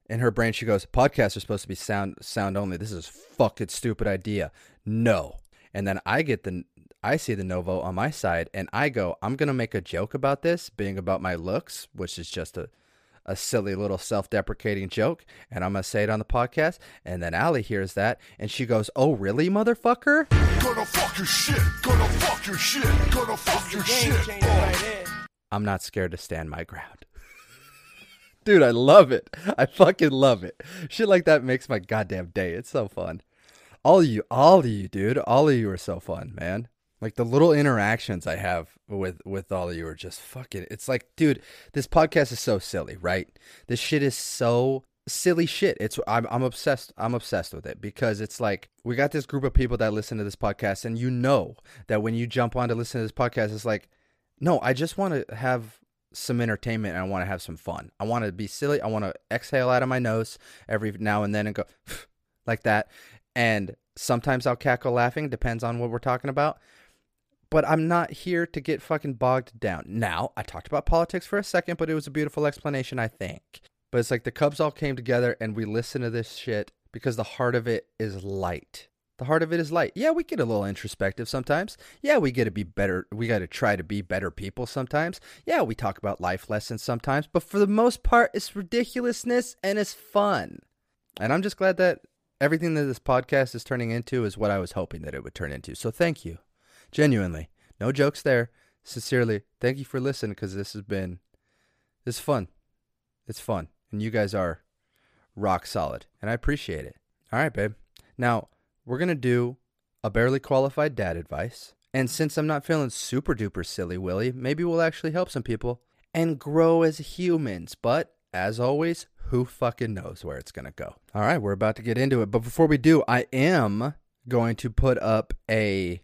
In her brain, she goes, "Podcasts are supposed to be sound sound only. This is fucking stupid idea. No." And then I get the I see the Novo on my side, and I go, "I'm gonna make a joke about this being about my looks, which is just a a silly little self-deprecating joke, and I'm gonna say it on the podcast." And then Allie hears that, and she goes, "Oh, really, motherfucker?" Gonna fuck your shit, gonna fuck your shit, gonna fuck your shit. I'm not scared to stand my ground. <laughs> Dude, I love it. I fucking love it. Shit like that makes my goddamn day. It's so fun. All of you, all of you, dude, all of you are so fun, man. Like the little interactions I have with with all of you are just fucking. It's like, dude, this podcast is so silly, right? This shit is so silly shit. It's I'm I'm obsessed. I'm obsessed with it because it's like we got this group of people that listen to this podcast, and you know that when you jump on to listen to this podcast, it's like, no, I just want to have some entertainment and I want to have some fun. I want to be silly. I want to exhale out of my nose every now and then and go <sighs> like that. And sometimes I'll cackle laughing, depends on what we're talking about. But I'm not here to get fucking bogged down. Now, I talked about politics for a second, but it was a beautiful explanation, I think. But it's like the Cubs all came together and we listened to this shit because the heart of it is light. The heart of it is light. Yeah, we get a little introspective sometimes. Yeah, we get to be better. We got to try to be better people sometimes. Yeah, we talk about life lessons sometimes. But for the most part, it's ridiculousness and it's fun. And I'm just glad that everything that this podcast is turning into is what I was hoping that it would turn into. So thank you. Genuinely. No jokes there. Sincerely, thank you for listening because this has been, this is fun. It's fun. And you guys are rock solid. And I appreciate it. All right, babe. Now, we're going to do a barely qualified dad advice. And since I'm not feeling super duper silly, Willie, maybe we'll actually help some people and grow as humans. But as always, who fucking knows where it's going to go? All right, we're about to get into it. But before we do, I am going to put up a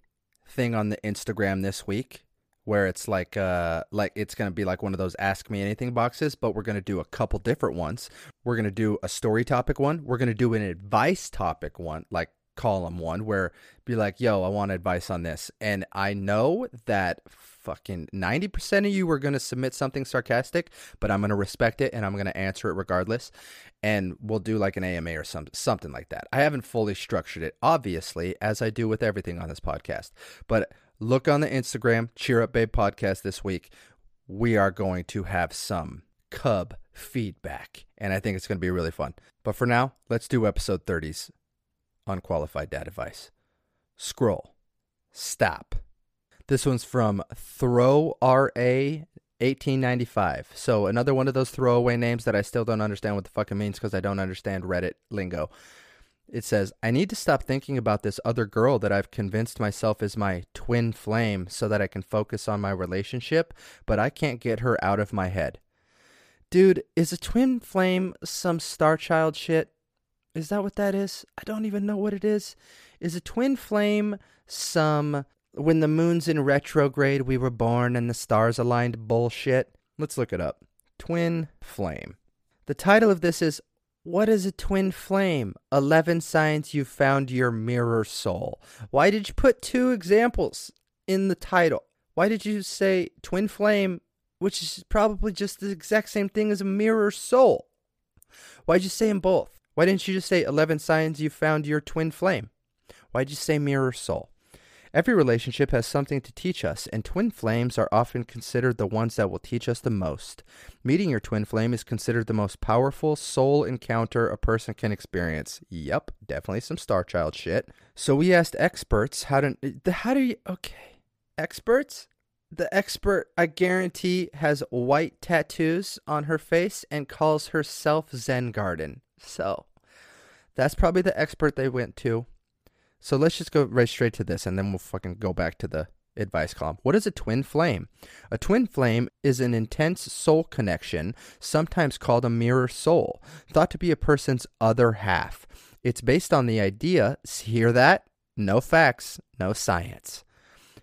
thing on the Instagram this week where it's like uh like it's going to be like one of those ask me anything boxes but we're going to do a couple different ones. We're going to do a story topic one. We're going to do an advice topic one like column one where be like yo i want advice on this. And i know that fucking 90% of you are going to submit something sarcastic but i'm going to respect it and i'm going to answer it regardless. And we'll do like an ama or some, something like that. I haven't fully structured it obviously as i do with everything on this podcast. But look on the instagram cheer up babe podcast this week. We are going to have some cub feedback and i think it's going to be really fun. But for now let's do episode 30's unqualified dad advice. Scroll. Stop. This one's from Throw RA 1895. So another one of those throwaway names that I still don't understand what the fuck it means because I don't understand Reddit lingo. It says, I need to stop thinking about this other girl that I've convinced myself is my twin flame so that I can focus on my relationship, but I can't get her out of my head. Dude, is a twin flame some Star Child shit? Is that what that is? I don't even know what it is. Is a twin flame some when the moon's in retrograde we were born and the stars aligned bullshit? Let's look it up. Twin flame. The title of this is What is a twin flame? 11 signs you found your mirror soul. Why did you put two examples in the title? Why did you say twin flame, which is probably just the exact same thing as a mirror soul? Why'd you say them both? Why didn't you just say 11 signs you found your twin flame? Why'd you say mirror soul? Every relationship has something to teach us, and twin flames are often considered the ones that will teach us the most. Meeting your twin flame is considered the most powerful soul encounter a person can experience. Yep, definitely some Star Child shit. So we asked experts how to how do you okay. Experts? The expert, I guarantee, has white tattoos on her face and calls herself Zen Garden. So that's probably the expert they went to. So let's just go right straight to this and then we'll fucking go back to the advice column. What is a twin flame? A twin flame is an intense soul connection, sometimes called a mirror soul, thought to be a person's other half. It's based on the idea, hear that? No facts, no science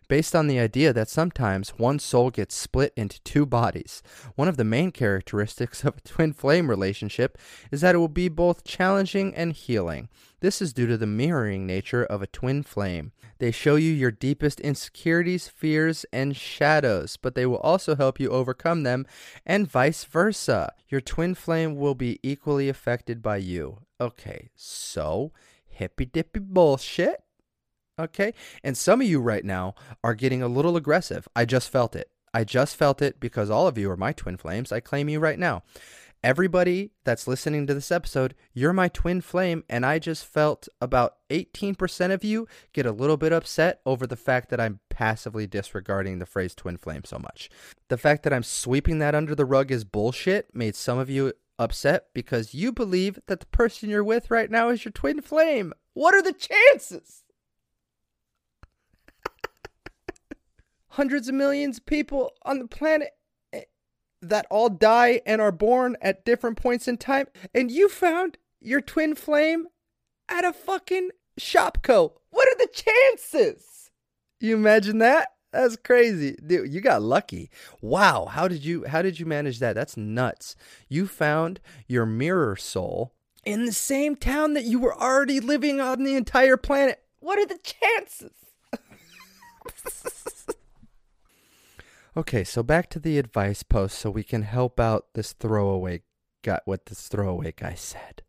based on the idea that sometimes one soul gets split into two bodies. One of the main characteristics <laughs> of a twin flame relationship is that it will be both challenging and healing. This is due to the mirroring nature of a twin flame. They show you your deepest insecurities, fears, and shadows, but they will also help you overcome them, and vice versa. Your twin flame will be equally affected by you. Okay, so hippy dippy bullshit. Okay. And some of you right now are getting a little aggressive. I just felt it. I just felt it because all of you are my twin flames. I claim you right now. Everybody that's listening to this episode, you're my twin flame. And I just felt about 18% of you get a little bit upset over the fact that I'm passively disregarding the phrase twin flame so much. The fact that I'm sweeping that under the rug is bullshit made some of you upset because you believe that the person you're with right now is your twin flame. What are the chances? Hundreds of millions of people on the planet eh, that all die and are born at different points in time, and you found your twin flame at a fucking Shopko. What are the chances? You imagine that? That's crazy. Dude, you got lucky. Wow, how did you how did you manage that? That's nuts. You found your mirror soul in the same town that you were already living on the entire planet. What are the chances? <laughs> Okay, so back to the advice post so we can help out this throwaway got what this throwaway guy said.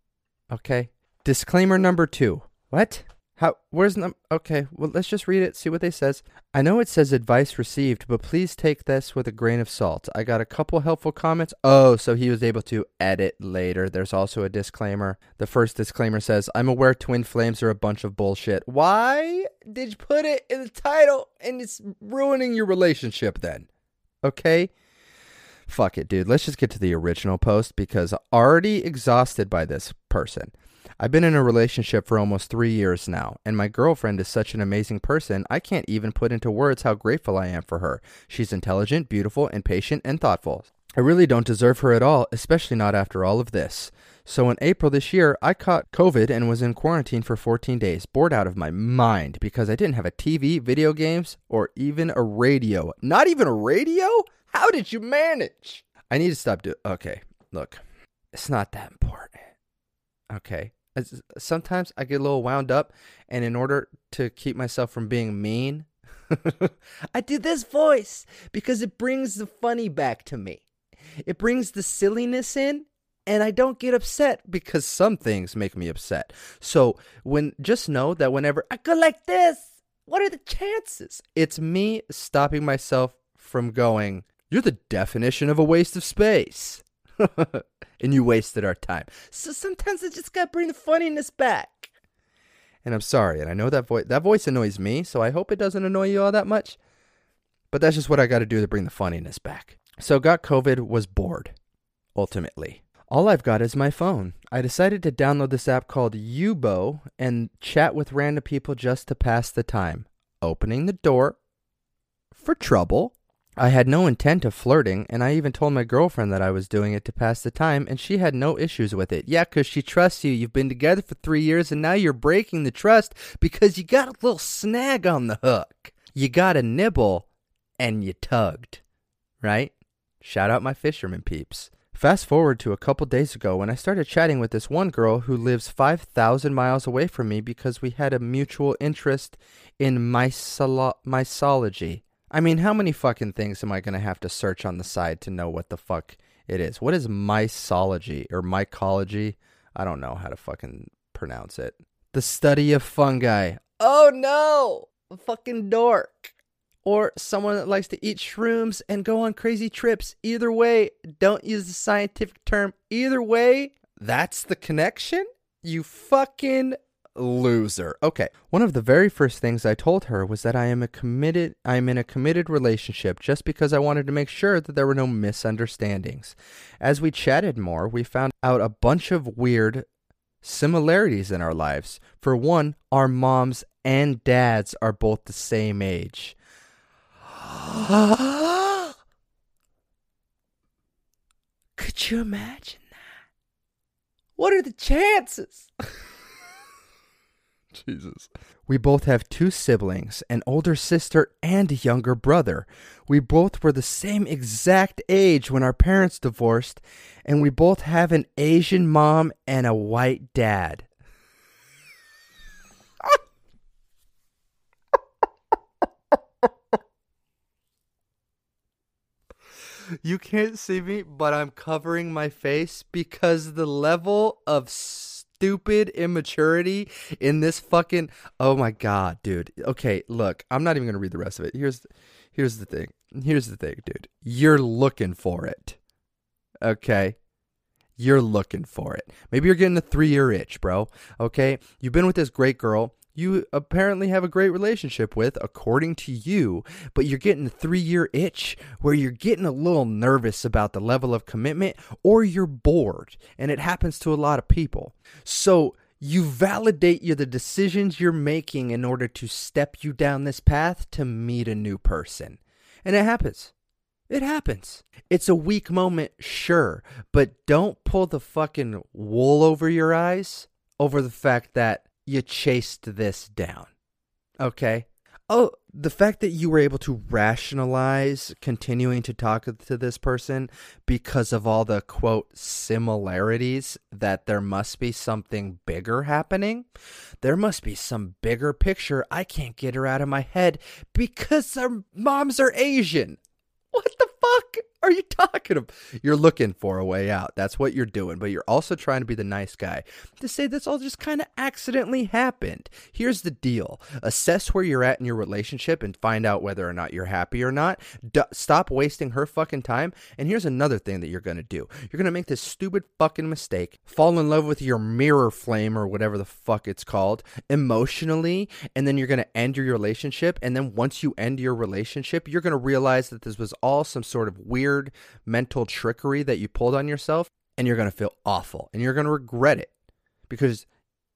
Okay? Disclaimer number 2. What? How where's num Okay, well let's just read it, see what they says. I know it says advice received, but please take this with a grain of salt. I got a couple helpful comments. Oh, so he was able to edit later. There's also a disclaimer. The first disclaimer says, "I'm aware twin flames are a bunch of bullshit." Why did you put it in the title and it's ruining your relationship then? Okay? Fuck it, dude. Let's just get to the original post because already exhausted by this person. I've been in a relationship for almost three years now, and my girlfriend is such an amazing person, I can't even put into words how grateful I am for her. She's intelligent, beautiful, and patient and thoughtful. I really don't deserve her at all, especially not after all of this. So in April this year, I caught COVID and was in quarantine for 14 days, bored out of my mind because I didn't have a TV, video games, or even a radio. Not even a radio? How did you manage? I need to stop doing. Okay, look, it's not that important. Okay. Sometimes I get a little wound up, and in order to keep myself from being mean, <laughs> I do this voice because it brings the funny back to me. It brings the silliness in and I don't get upset because some things make me upset. So when just know that whenever I go like this, what are the chances? It's me stopping myself from going, you're the definition of a waste of space. <laughs> and you wasted our time. So sometimes I just gotta bring the funniness back. And I'm sorry, and I know that voice that voice annoys me, so I hope it doesn't annoy you all that much. But that's just what I gotta do to bring the funniness back. So got COVID, was bored, ultimately. All I've got is my phone. I decided to download this app called Yubo and chat with random people just to pass the time, opening the door for trouble. I had no intent of flirting, and I even told my girlfriend that I was doing it to pass the time, and she had no issues with it. Yeah, 'cause she trusts you. You've been together for three years, and now you're breaking the trust because you got a little snag on the hook. You got a nibble, and you tugged, right? Shout out my fisherman peeps. Fast forward to a couple days ago when I started chatting with this one girl who lives 5,000 miles away from me because we had a mutual interest in mysology. I mean, how many fucking things am I going to have to search on the side to know what the fuck it is? What is mysology or mycology? I don't know how to fucking pronounce it. The study of fungi. Oh no! Fucking dork or someone that likes to eat shrooms and go on crazy trips. Either way, don't use the scientific term. Either way, that's the connection? You fucking loser. Okay. One of the very first things I told her was that I am a committed I am in a committed relationship just because I wanted to make sure that there were no misunderstandings. As we chatted more, we found out a bunch of weird similarities in our lives. For one, our moms and dads are both the same age. <gasps> Could you imagine that? What are the chances? <laughs> Jesus. We both have two siblings, an older sister and a younger brother. We both were the same exact age when our parents divorced, and we both have an Asian mom and a white dad. You can't see me, but I'm covering my face because the level of stupid immaturity in this fucking Oh my god, dude. Okay, look, I'm not even going to read the rest of it. Here's here's the thing. Here's the thing, dude. You're looking for it. Okay? You're looking for it. Maybe you're getting a 3-year itch, bro. Okay? You've been with this great girl you apparently have a great relationship with, according to you, but you're getting a three year itch where you're getting a little nervous about the level of commitment or you're bored. And it happens to a lot of people. So you validate you the decisions you're making in order to step you down this path to meet a new person. And it happens. It happens. It's a weak moment, sure, but don't pull the fucking wool over your eyes over the fact that you chased this down. Okay? Oh, the fact that you were able to rationalize continuing to talk to this person because of all the quote similarities that there must be something bigger happening. There must be some bigger picture. I can't get her out of my head because our moms are Asian. What the are you talking about? You're looking for a way out. That's what you're doing. But you're also trying to be the nice guy to say this all just kind of accidentally happened. Here's the deal assess where you're at in your relationship and find out whether or not you're happy or not. D- stop wasting her fucking time. And here's another thing that you're going to do you're going to make this stupid fucking mistake, fall in love with your mirror flame or whatever the fuck it's called emotionally. And then you're going to end your relationship. And then once you end your relationship, you're going to realize that this was all some sort of weird mental trickery that you pulled on yourself, and you're going to feel awful and you're going to regret it because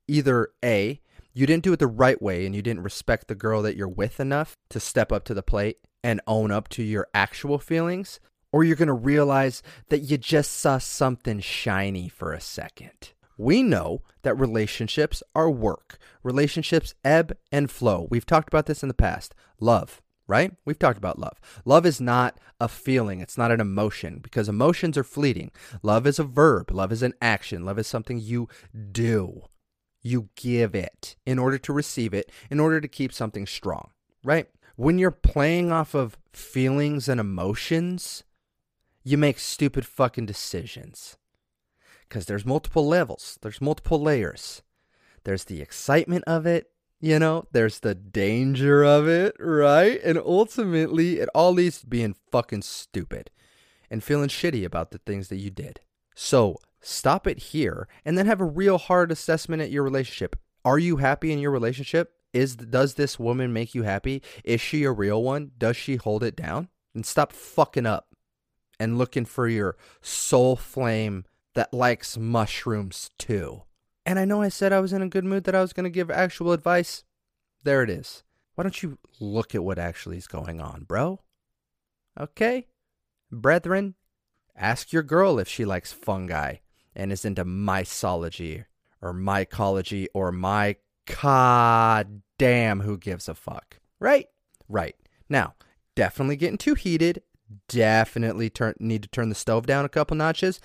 either A, you didn't do it the right way and you didn't respect the girl that you're with enough to step up to the plate and own up to your actual feelings, or you're going to realize that you just saw something shiny for a second. We know that relationships are work. Relationships ebb and flow. We've talked about this in the past. Love, right? We've talked about love. Love is not a feeling, it's not an emotion because emotions are fleeting. Love is a verb, love is an action, love is something you do. You give it in order to receive it, in order to keep something strong, right? When you're playing off of feelings and emotions, you make stupid fucking decisions. Because there's multiple levels, there's multiple layers. There's the excitement of it, you know, there's the danger of it, right? And ultimately, it all leads to being fucking stupid and feeling shitty about the things that you did. So stop it here and then have a real hard assessment at your relationship. Are you happy in your relationship? Is does this woman make you happy? Is she a real one? Does she hold it down? And stop fucking up. and looking for your soul flame that likes mushrooms too. And I know I said I was in a good mood that I was going to give actual advice. There it is. Why don't you look at what actually is going on, bro? Okay? Brethren, ask your girl if she likes fungi and is into mycology or mycology or my god damn who gives a fuck. Right? Right. Now, definitely getting too heated. Definitely turn need to turn the stove down a couple notches.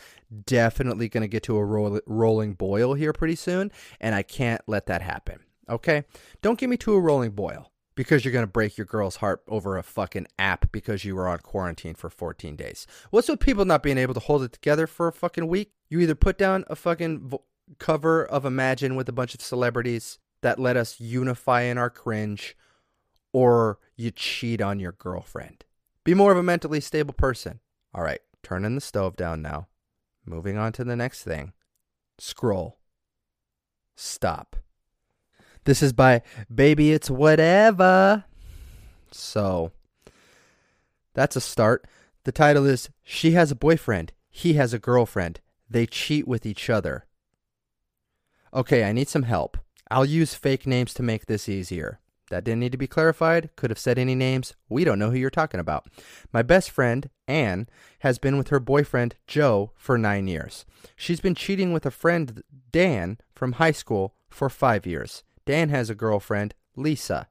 Definitely going to get to a roll, rolling boil here pretty soon, and I can't let that happen. Okay? Don't get me to a rolling boil because you're going to break your girl's heart over a fucking app because you were on quarantine for 14 days. What's with people not being able to hold it together for a fucking week? You either put down a fucking vo- cover of Imagine with a bunch of celebrities that let us unify in our cringe, or you cheat on your girlfriend. Be more of a mentally stable person. All right, turning the stove down now. Moving on to the next thing. Scroll. Stop. This is by Baby It's Whatever. So, that's a start. The title is She Has a Boyfriend, He Has a Girlfriend. They Cheat with Each Other. Okay, I need some help. I'll use fake names to make this easier. That didn't need to be clarified. Could have said any names. We don't know who you're talking about. My best friend, Anne, has been with her boyfriend, Joe, for nine years. She's been cheating with a friend, Dan, from high school for five years. Dan has a girlfriend, Lisa.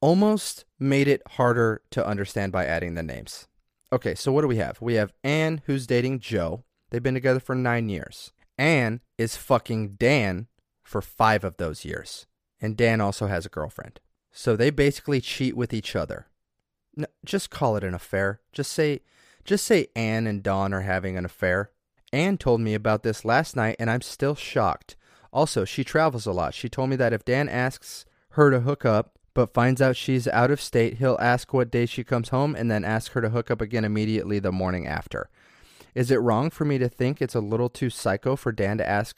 Almost made it harder to understand by adding the names. Okay, so what do we have? We have Anne, who's dating Joe. They've been together for nine years. Anne is fucking Dan for five of those years and Dan also has a girlfriend. So they basically cheat with each other. No, just call it an affair. Just say just say Anne and Don are having an affair. Anne told me about this last night and I'm still shocked. Also, she travels a lot. She told me that if Dan asks her to hook up but finds out she's out of state, he'll ask what day she comes home and then ask her to hook up again immediately the morning after. Is it wrong for me to think it's a little too psycho for Dan to ask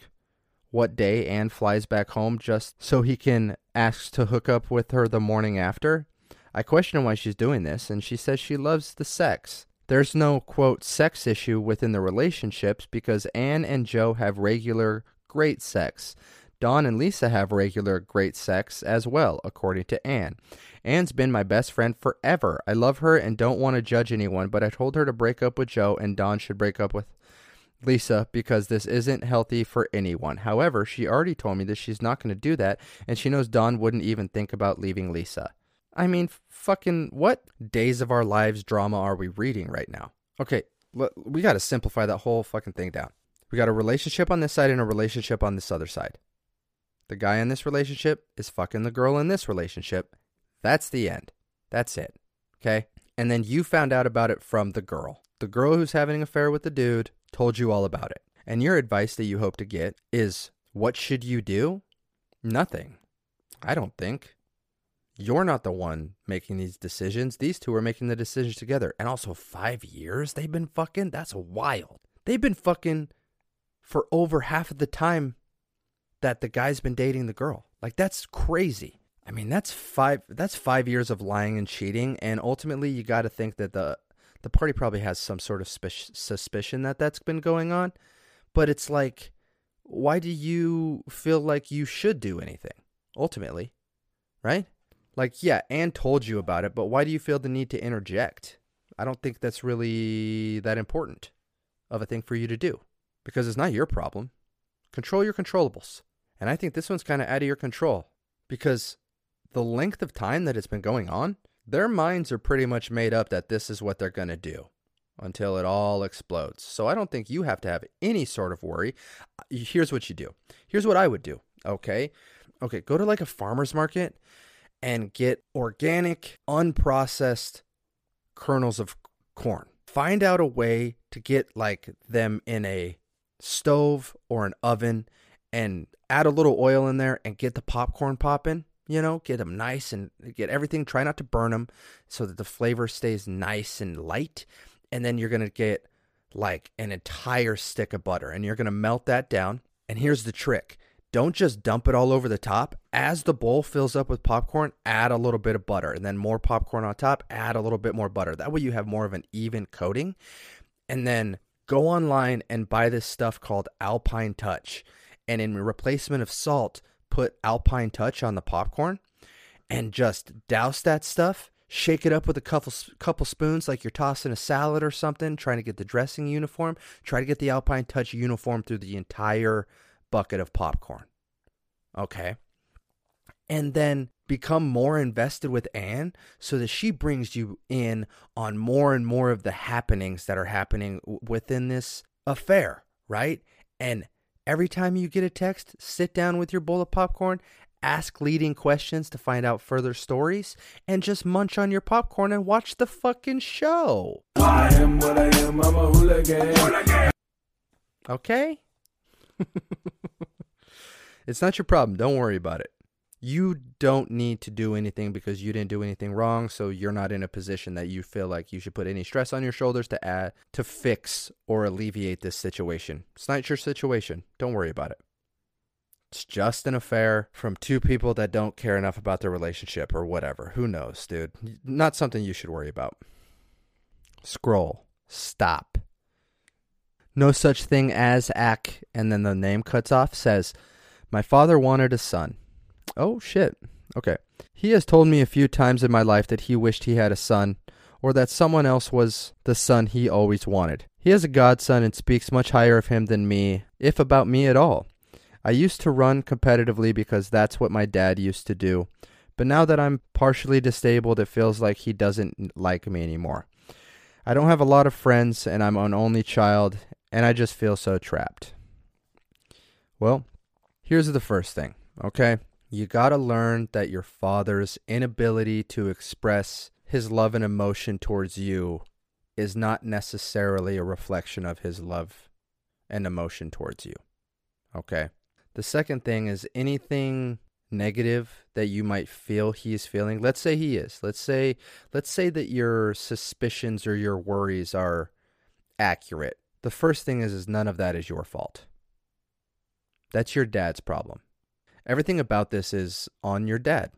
what day Anne flies back home just so he can ask to hook up with her the morning after. I question why she's doing this, and she says she loves the sex. There's no, quote, sex issue within the relationships because Anne and Joe have regular, great sex. Don and Lisa have regular, great sex as well, according to Anne. Anne's been my best friend forever. I love her and don't want to judge anyone, but I told her to break up with Joe and Don should break up with Lisa because this isn't healthy for anyone. However, she already told me that she's not going to do that, and she knows Don wouldn't even think about leaving Lisa. I mean, fucking what days of our lives drama are we reading right now? Okay, we got to simplify that whole fucking thing down. We got a relationship on this side and a relationship on this other side. The guy in this relationship is fucking the girl in this relationship. That's the end. That's it. Okay? And then you found out about it from the girl. The girl who's having an affair with the dude told you all about it. And your advice that you hope to get is what should you do? Nothing. I don't think. You're not the one making these decisions. These two are making the decisions together. And also, five years they've been fucking? That's wild. They've been fucking for over half of the time that the guy's been dating the girl. Like, that's crazy. I mean, that's five. That's five years of lying and cheating, and ultimately, you got to think that the the party probably has some sort of suspicion that that's been going on. But it's like, why do you feel like you should do anything ultimately? Right? Like, yeah, Anne told you about it, but why do you feel the need to interject? I don't think that's really that important of a thing for you to do because it's not your problem. Control your controllables. And I think this one's kind of out of your control because the length of time that it's been going on, their minds are pretty much made up that this is what they're going to do until it all explodes. So I don't think you have to have any sort of worry. Uh, here's what you do. Here's what I would do. Okay. Okay. Go to like a farmer's market and get organic, unprocessed kernels of corn. Find out a way to get like them in a stove or an oven and add a little oil in there and get the popcorn popping you know, get them nice and get everything. Try not to burn them so that the flavor stays nice and light. And then you're going to get like an entire stick of butter and you're going to melt that down. And here's the trick don't just dump it all over the top. As the bowl fills up with popcorn, add a little bit of butter and then more popcorn on top, add a little bit more butter. That way you have more of an even coating. And then go online and buy this stuff called Alpine Touch. And in replacement of salt, put Alpine Touch on the popcorn and just douse that stuff. Shake it up with a couple couple spoons like you're tossing a salad or something, trying to get the dressing uniform. Try to get the Alpine Touch uniform through the entire bucket of popcorn. Okay. And then become more invested with Anne so that she brings you in on more and more of the happenings that are happening within this affair, right? And every time you get a text, sit down with your bowl of popcorn, ask leading questions to find out further stories, and just munch on your popcorn and watch the fucking show. I am what I am, I'm a hooligan. Okay? <laughs> it's not your problem. Don't worry about it. You don't need to do anything because you didn't do anything wrong, so you're not in a position that you feel like you should put any stress on your shoulders to add to fix or alleviate this situation. It's not your situation. Don't worry about it. It's just an affair from two people that don't care enough about their relationship or whatever. Who knows, dude? Not something you should worry about. Scroll. Stop. No such thing as Ack, and then the name cuts off, says, My father wanted a son. Oh, shit. Okay. He has told me a few times in my life that he wished he had a son, or that someone else was the son he always wanted. He has a godson and speaks much higher of him than me, if about me at all. I used to run competitively because that's what my dad used to do, but now that I'm partially disabled, it feels like he doesn't like me anymore. I don't have a lot of friends, and I'm an only child, and I just feel so trapped. Well, here's the first thing, okay? You gotta learn that your father's inability to express his love and emotion towards you is not necessarily a reflection of his love and emotion towards you, okay? The second thing is anything negative that you might feel he is feeling. Let's say he is. Let's say let's say that your suspicions or your worries are accurate. The first thing is is none of that is your fault. That's your dad's problem. Everything about this is on your dad.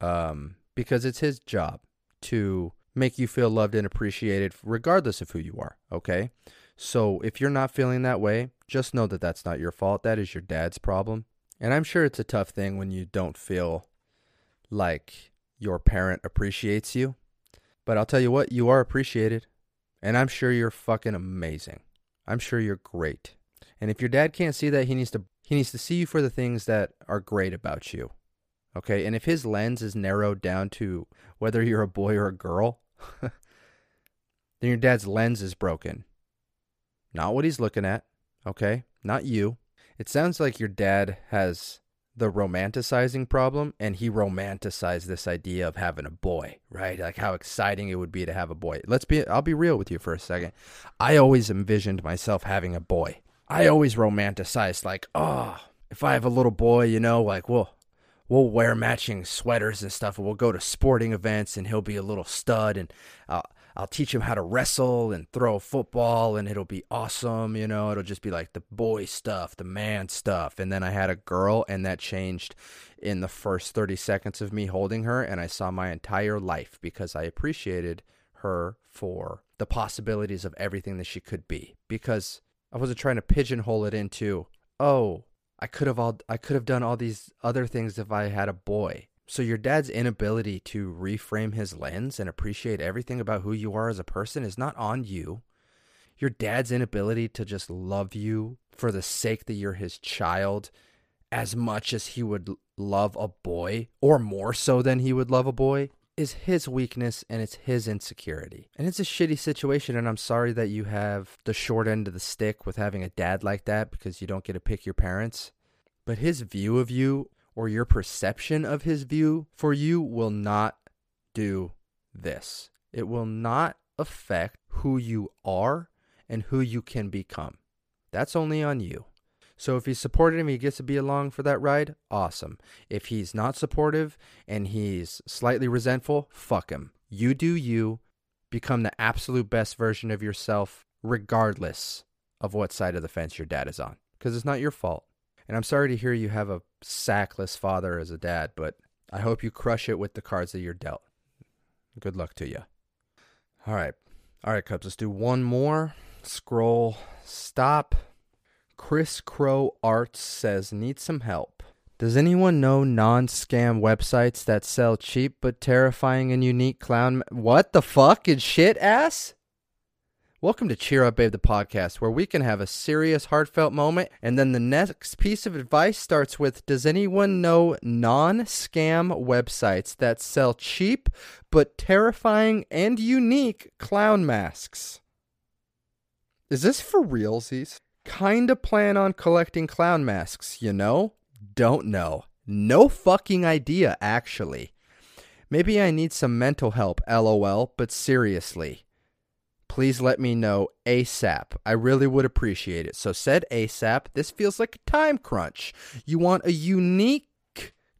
Um, because it's his job to make you feel loved and appreciated regardless of who you are, okay? So if you're not feeling that way, just know that that's not your fault. That is your dad's problem. And I'm sure it's a tough thing when you don't feel like your parent appreciates you. But I'll tell you what, you are appreciated. And I'm sure you're fucking amazing. I'm sure you're great. And if your dad can't see that, he needs to he needs to see you for the things that are great about you. Okay? And if his lens is narrowed down to whether you're a boy or a girl, <laughs> then your dad's lens is broken. Not what he's looking at, okay? Not you. It sounds like your dad has the romanticizing problem and he romanticized this idea of having a boy, right? Like how exciting it would be to have a boy. Let's be I'll be real with you for a second. I always envisioned myself having a boy. I always romanticize like, "Oh, if I have a little boy, you know, like we'll we'll wear matching sweaters and stuff and we'll go to sporting events and he'll be a little stud and I'll I'll teach him how to wrestle and throw football and it'll be awesome, you know. It'll just be like the boy stuff, the man stuff. And then I had a girl and that changed in the first 30 seconds of me holding her and I saw my entire life because I appreciated her for the possibilities of everything that she could be because I wasn't trying to pigeonhole it into, "Oh, I could have all I could have done all these other things if I had a boy." So your dad's inability to reframe his lens and appreciate everything about who you are as a person is not on you. Your dad's inability to just love you for the sake that you're his child as much as he would love a boy or more so than he would love a boy is his weakness and it's his insecurity. And it's a shitty situation and I'm sorry that you have the short end of the stick with having a dad like that because you don't get to pick your parents. But his view of you or your perception of his view for you will not do this. It will not affect who you are and who you can become. That's only on you. So if he's supportive and he gets to be along for that ride, awesome. If he's not supportive and he's slightly resentful, fuck him. You do you. Become the absolute best version of yourself, regardless of what side of the fence your dad is on, because it's not your fault. And I'm sorry to hear you have a sackless father as a dad, but I hope you crush it with the cards that you're dealt. Good luck to you. All right. All right, CUBs, let's do one more. Scroll. Stop. Chris Crow Arts says, Need some help. Does anyone know non scam websites that sell cheap but terrifying and unique clown? What the fuck is shit ass? Welcome to Cheer Up Babe, the podcast, where we can have a serious, heartfelt moment, and then the next piece of advice starts with Does anyone know non scam websites that sell cheap but terrifying and unique clown masks? Is this for realsies? Kinda plan on collecting clown masks, you know? Don't know. No fucking idea, actually. Maybe I need some mental help, lol, but seriously please let me know ASAP. I really would appreciate it. So, said ASAP, this feels like a time crunch. You want a unique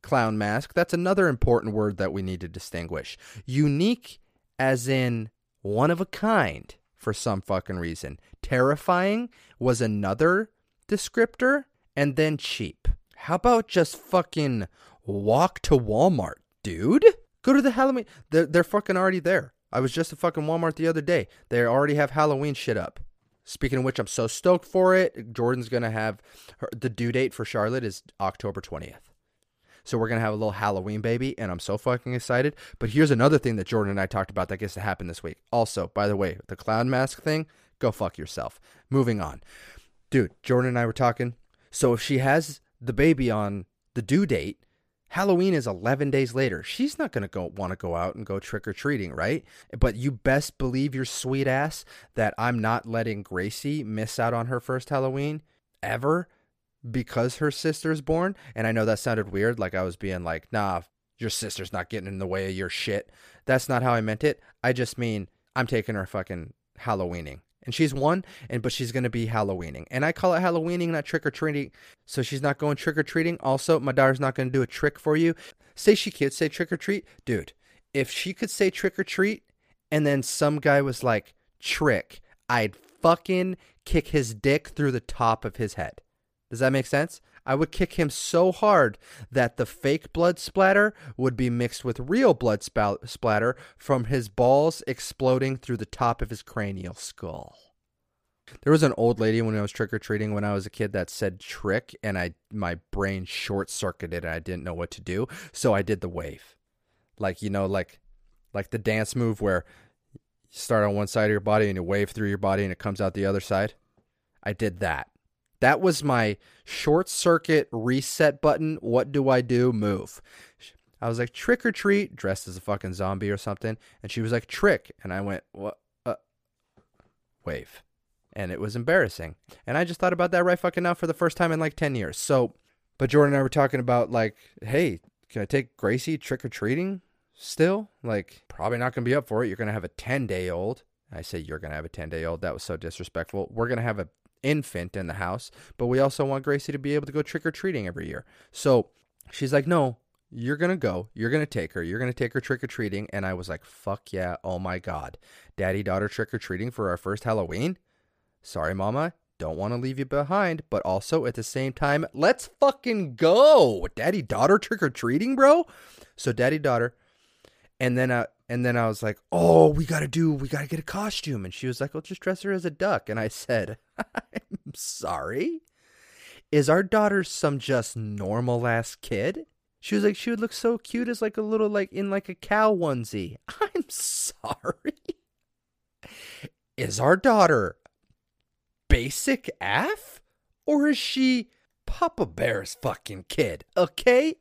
clown mask. That's another important word that we need to distinguish. Unique, as in one of a kind, for some fucking reason. Terrifying was another descriptor, and then cheap. How about just fucking walk to Walmart, dude? Go to the Halloween. They're, they're fucking already there. I was just at fucking Walmart the other day. They already have Halloween shit up. Speaking of which, I'm so stoked for it. Jordan's gonna have her, the due date for Charlotte is October 20th. So we're gonna have a little Halloween baby, and I'm so fucking excited. But here's another thing that Jordan and I talked about that gets to happen this week. Also, by the way, the clown mask thing, go fuck yourself. Moving on. Dude, Jordan and I were talking. So if she has the baby on the due date, Halloween is 11 days later. She's not going to go want to go out and go trick or treating, right? But you best believe your sweet ass that I'm not letting Gracie miss out on her first Halloween ever because her sister's born. And I know that sounded weird like I was being like, "Nah, your sister's not getting in the way of your shit." That's not how I meant it. I just mean I'm taking her fucking Halloweening and she's one and but she's going to be halloweening. And i call it halloweening not trick-or-treating. So she's not going trick-or-treating. Also my daughter's not going to do a trick for you. Say she could say trick-or-treat. Dude if she could say trick-or-treat and then some guy was like trick i'd fucking kick his dick through the top of his head. Does that make sense I would kick him so hard that the fake blood splatter would be mixed with real blood splatter from his balls exploding through the top of his cranial skull. There was an old lady when I was trick or treating when I was a kid that said trick, and I my brain short circuited and I didn't know what to do, so I did the wave, like you know, like like the dance move where you start on one side of your body and you wave through your body and it comes out the other side. I did that. That was my short circuit reset button. What do I do? Move. I was like, trick or treat, dressed as a fucking zombie or something. And she was like, trick. And I went, what? Uh, wave. And it was embarrassing. And I just thought about that right fucking now for the first time in like 10 years. So, but Jordan and I were talking about like, hey, can I take Gracie trick or treating still? Like, probably not going to be up for it. You're going to have a 10 day old. I say you're going to have a 10 day old. That was so disrespectful. We're going to have a infant in the house, but we also want Gracie to be able to go trick or treating every year. So she's like, no, you're going to go. You're going to take her. You're going to take her trick or treating. And I was like, fuck yeah. Oh my God. Daddy daughter trick or treating for our first Halloween? Sorry, mama. Don't want to leave you behind, but also at the same time, let's fucking go. Daddy daughter trick or treating, bro. So daddy daughter, and then uh, and then I was like, "Oh, we got to do we got to get a costume." And she was like, "Well, just dress her as a duck." And I said, <laughs> "I'm sorry. Is our daughter some just normal ass kid?" She was like, "She would look so cute as like a little like in like a cow onesie." <laughs> I'm sorry. Is our daughter basic F or is she Papa Bear's fucking kid? Okay?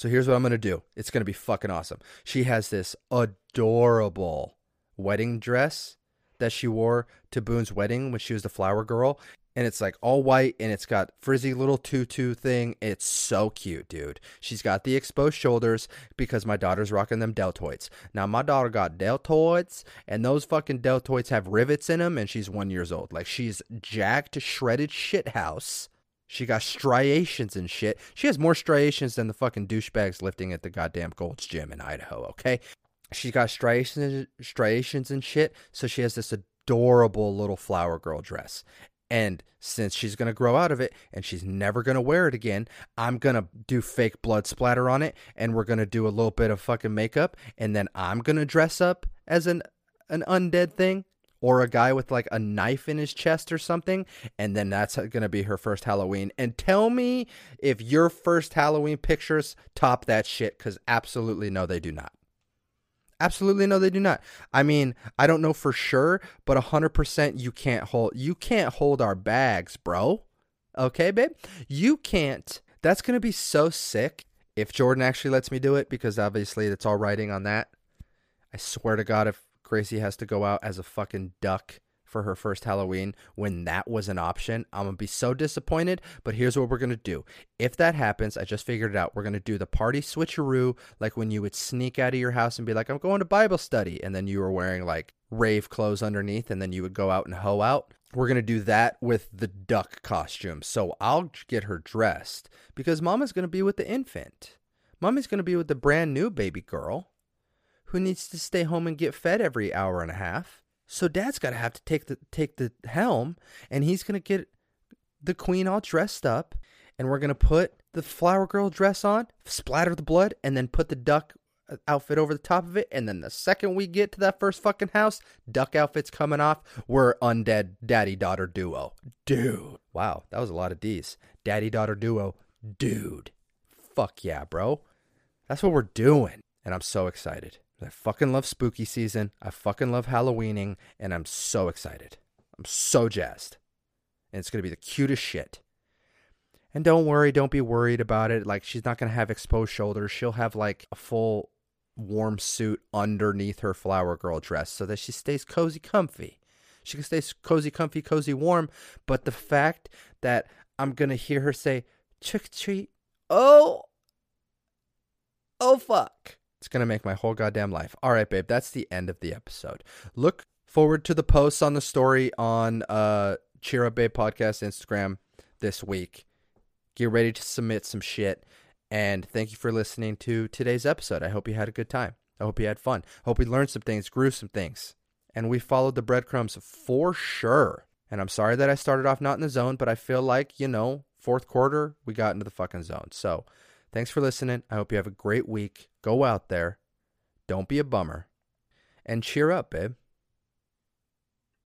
So here's what I'm going to do. It's going to be fucking awesome. She has this adorable wedding dress that she wore to Boone's wedding when she was the flower girl. And it's like all white and it's got frizzy little tutu thing. It's so cute, dude. She's got the exposed shoulders because my daughter's rocking them deltoids. Now my daughter got deltoids and those fucking deltoids have rivets in them and she's one years old. Like she's jacked, shredded shit house she got striations and shit. She has more striations than the fucking douchebags lifting at the goddamn Gold's Gym in Idaho, okay? she's got striations, striations and shit, so she has this adorable little flower girl dress. And since she's going to grow out of it and she's never going to wear it again, I'm going to do fake blood splatter on it and we're going to do a little bit of fucking makeup and then I'm going to dress up as an an undead thing or a guy with like a knife in his chest or something and then that's going to be her first Halloween. And tell me if your first Halloween pictures top that shit cuz absolutely no they do not. Absolutely no, they do not. I mean, I don't know for sure, but hundred percent you can't hold you can't hold our bags, bro. Okay, babe? You can't. That's gonna be so sick if Jordan actually lets me do it, because obviously it's all writing on that. I swear to God, if Gracie has to go out as a fucking duck for her first Halloween when that was an option. I'm going to be so disappointed, but here's what we're going to do. If that happens, I just figured it out. We're going to do the party switcheroo, like when you would sneak out of your house and be like, I'm going to Bible study. And then you were wearing like rave clothes underneath, and then you would go out and hoe out. We're going to do that with the duck costume. So I'll get her dressed because mama's going to be with the infant. Mommy's going to be with the brand new baby girl who needs to stay home and get fed every hour and a half. So dad's got to have to take the take the helm and he's going to get the queen all dressed up and we're going to put the flower girl dress on, splatter the blood and then put the duck uh, outfit over the top of it and then the second we get to that first fucking house, duck outfit's coming off, we're undead daddy daughter duo. Dude. Wow, that was a lot of D's. Daddy daughter duo. Dude. Fuck yeah, bro. That's what we're doing and I'm so excited. I fucking love spooky season. I fucking love Halloweening, and I'm so excited. I'm so jazzed. And it's going to be the cutest shit. And don't worry, don't be worried about it. Like, she's not going to have exposed shoulders. She'll have like a full warm suit underneath her flower girl dress so that she stays cozy, comfy. She can stay cozy, comfy, cozy, warm. But the fact that I'm going to hear her say, trick treat, oh, oh, fuck it's going to make my whole goddamn life. All right, babe, that's the end of the episode. Look forward to the posts on the story on uh Cheer Up Babe podcast Instagram this week. Get ready to submit some shit. And thank you for listening to today's episode. I hope you had a good time. I hope you had fun. I hope we learned some things, grew some things. And we followed the breadcrumbs for sure. And I'm sorry that I started off not in the zone, but I feel like, you know, fourth quarter, we got into the fucking zone. So Thanks for listening. I hope you have a great week. Go out there. Don't be a bummer. And cheer up, babe.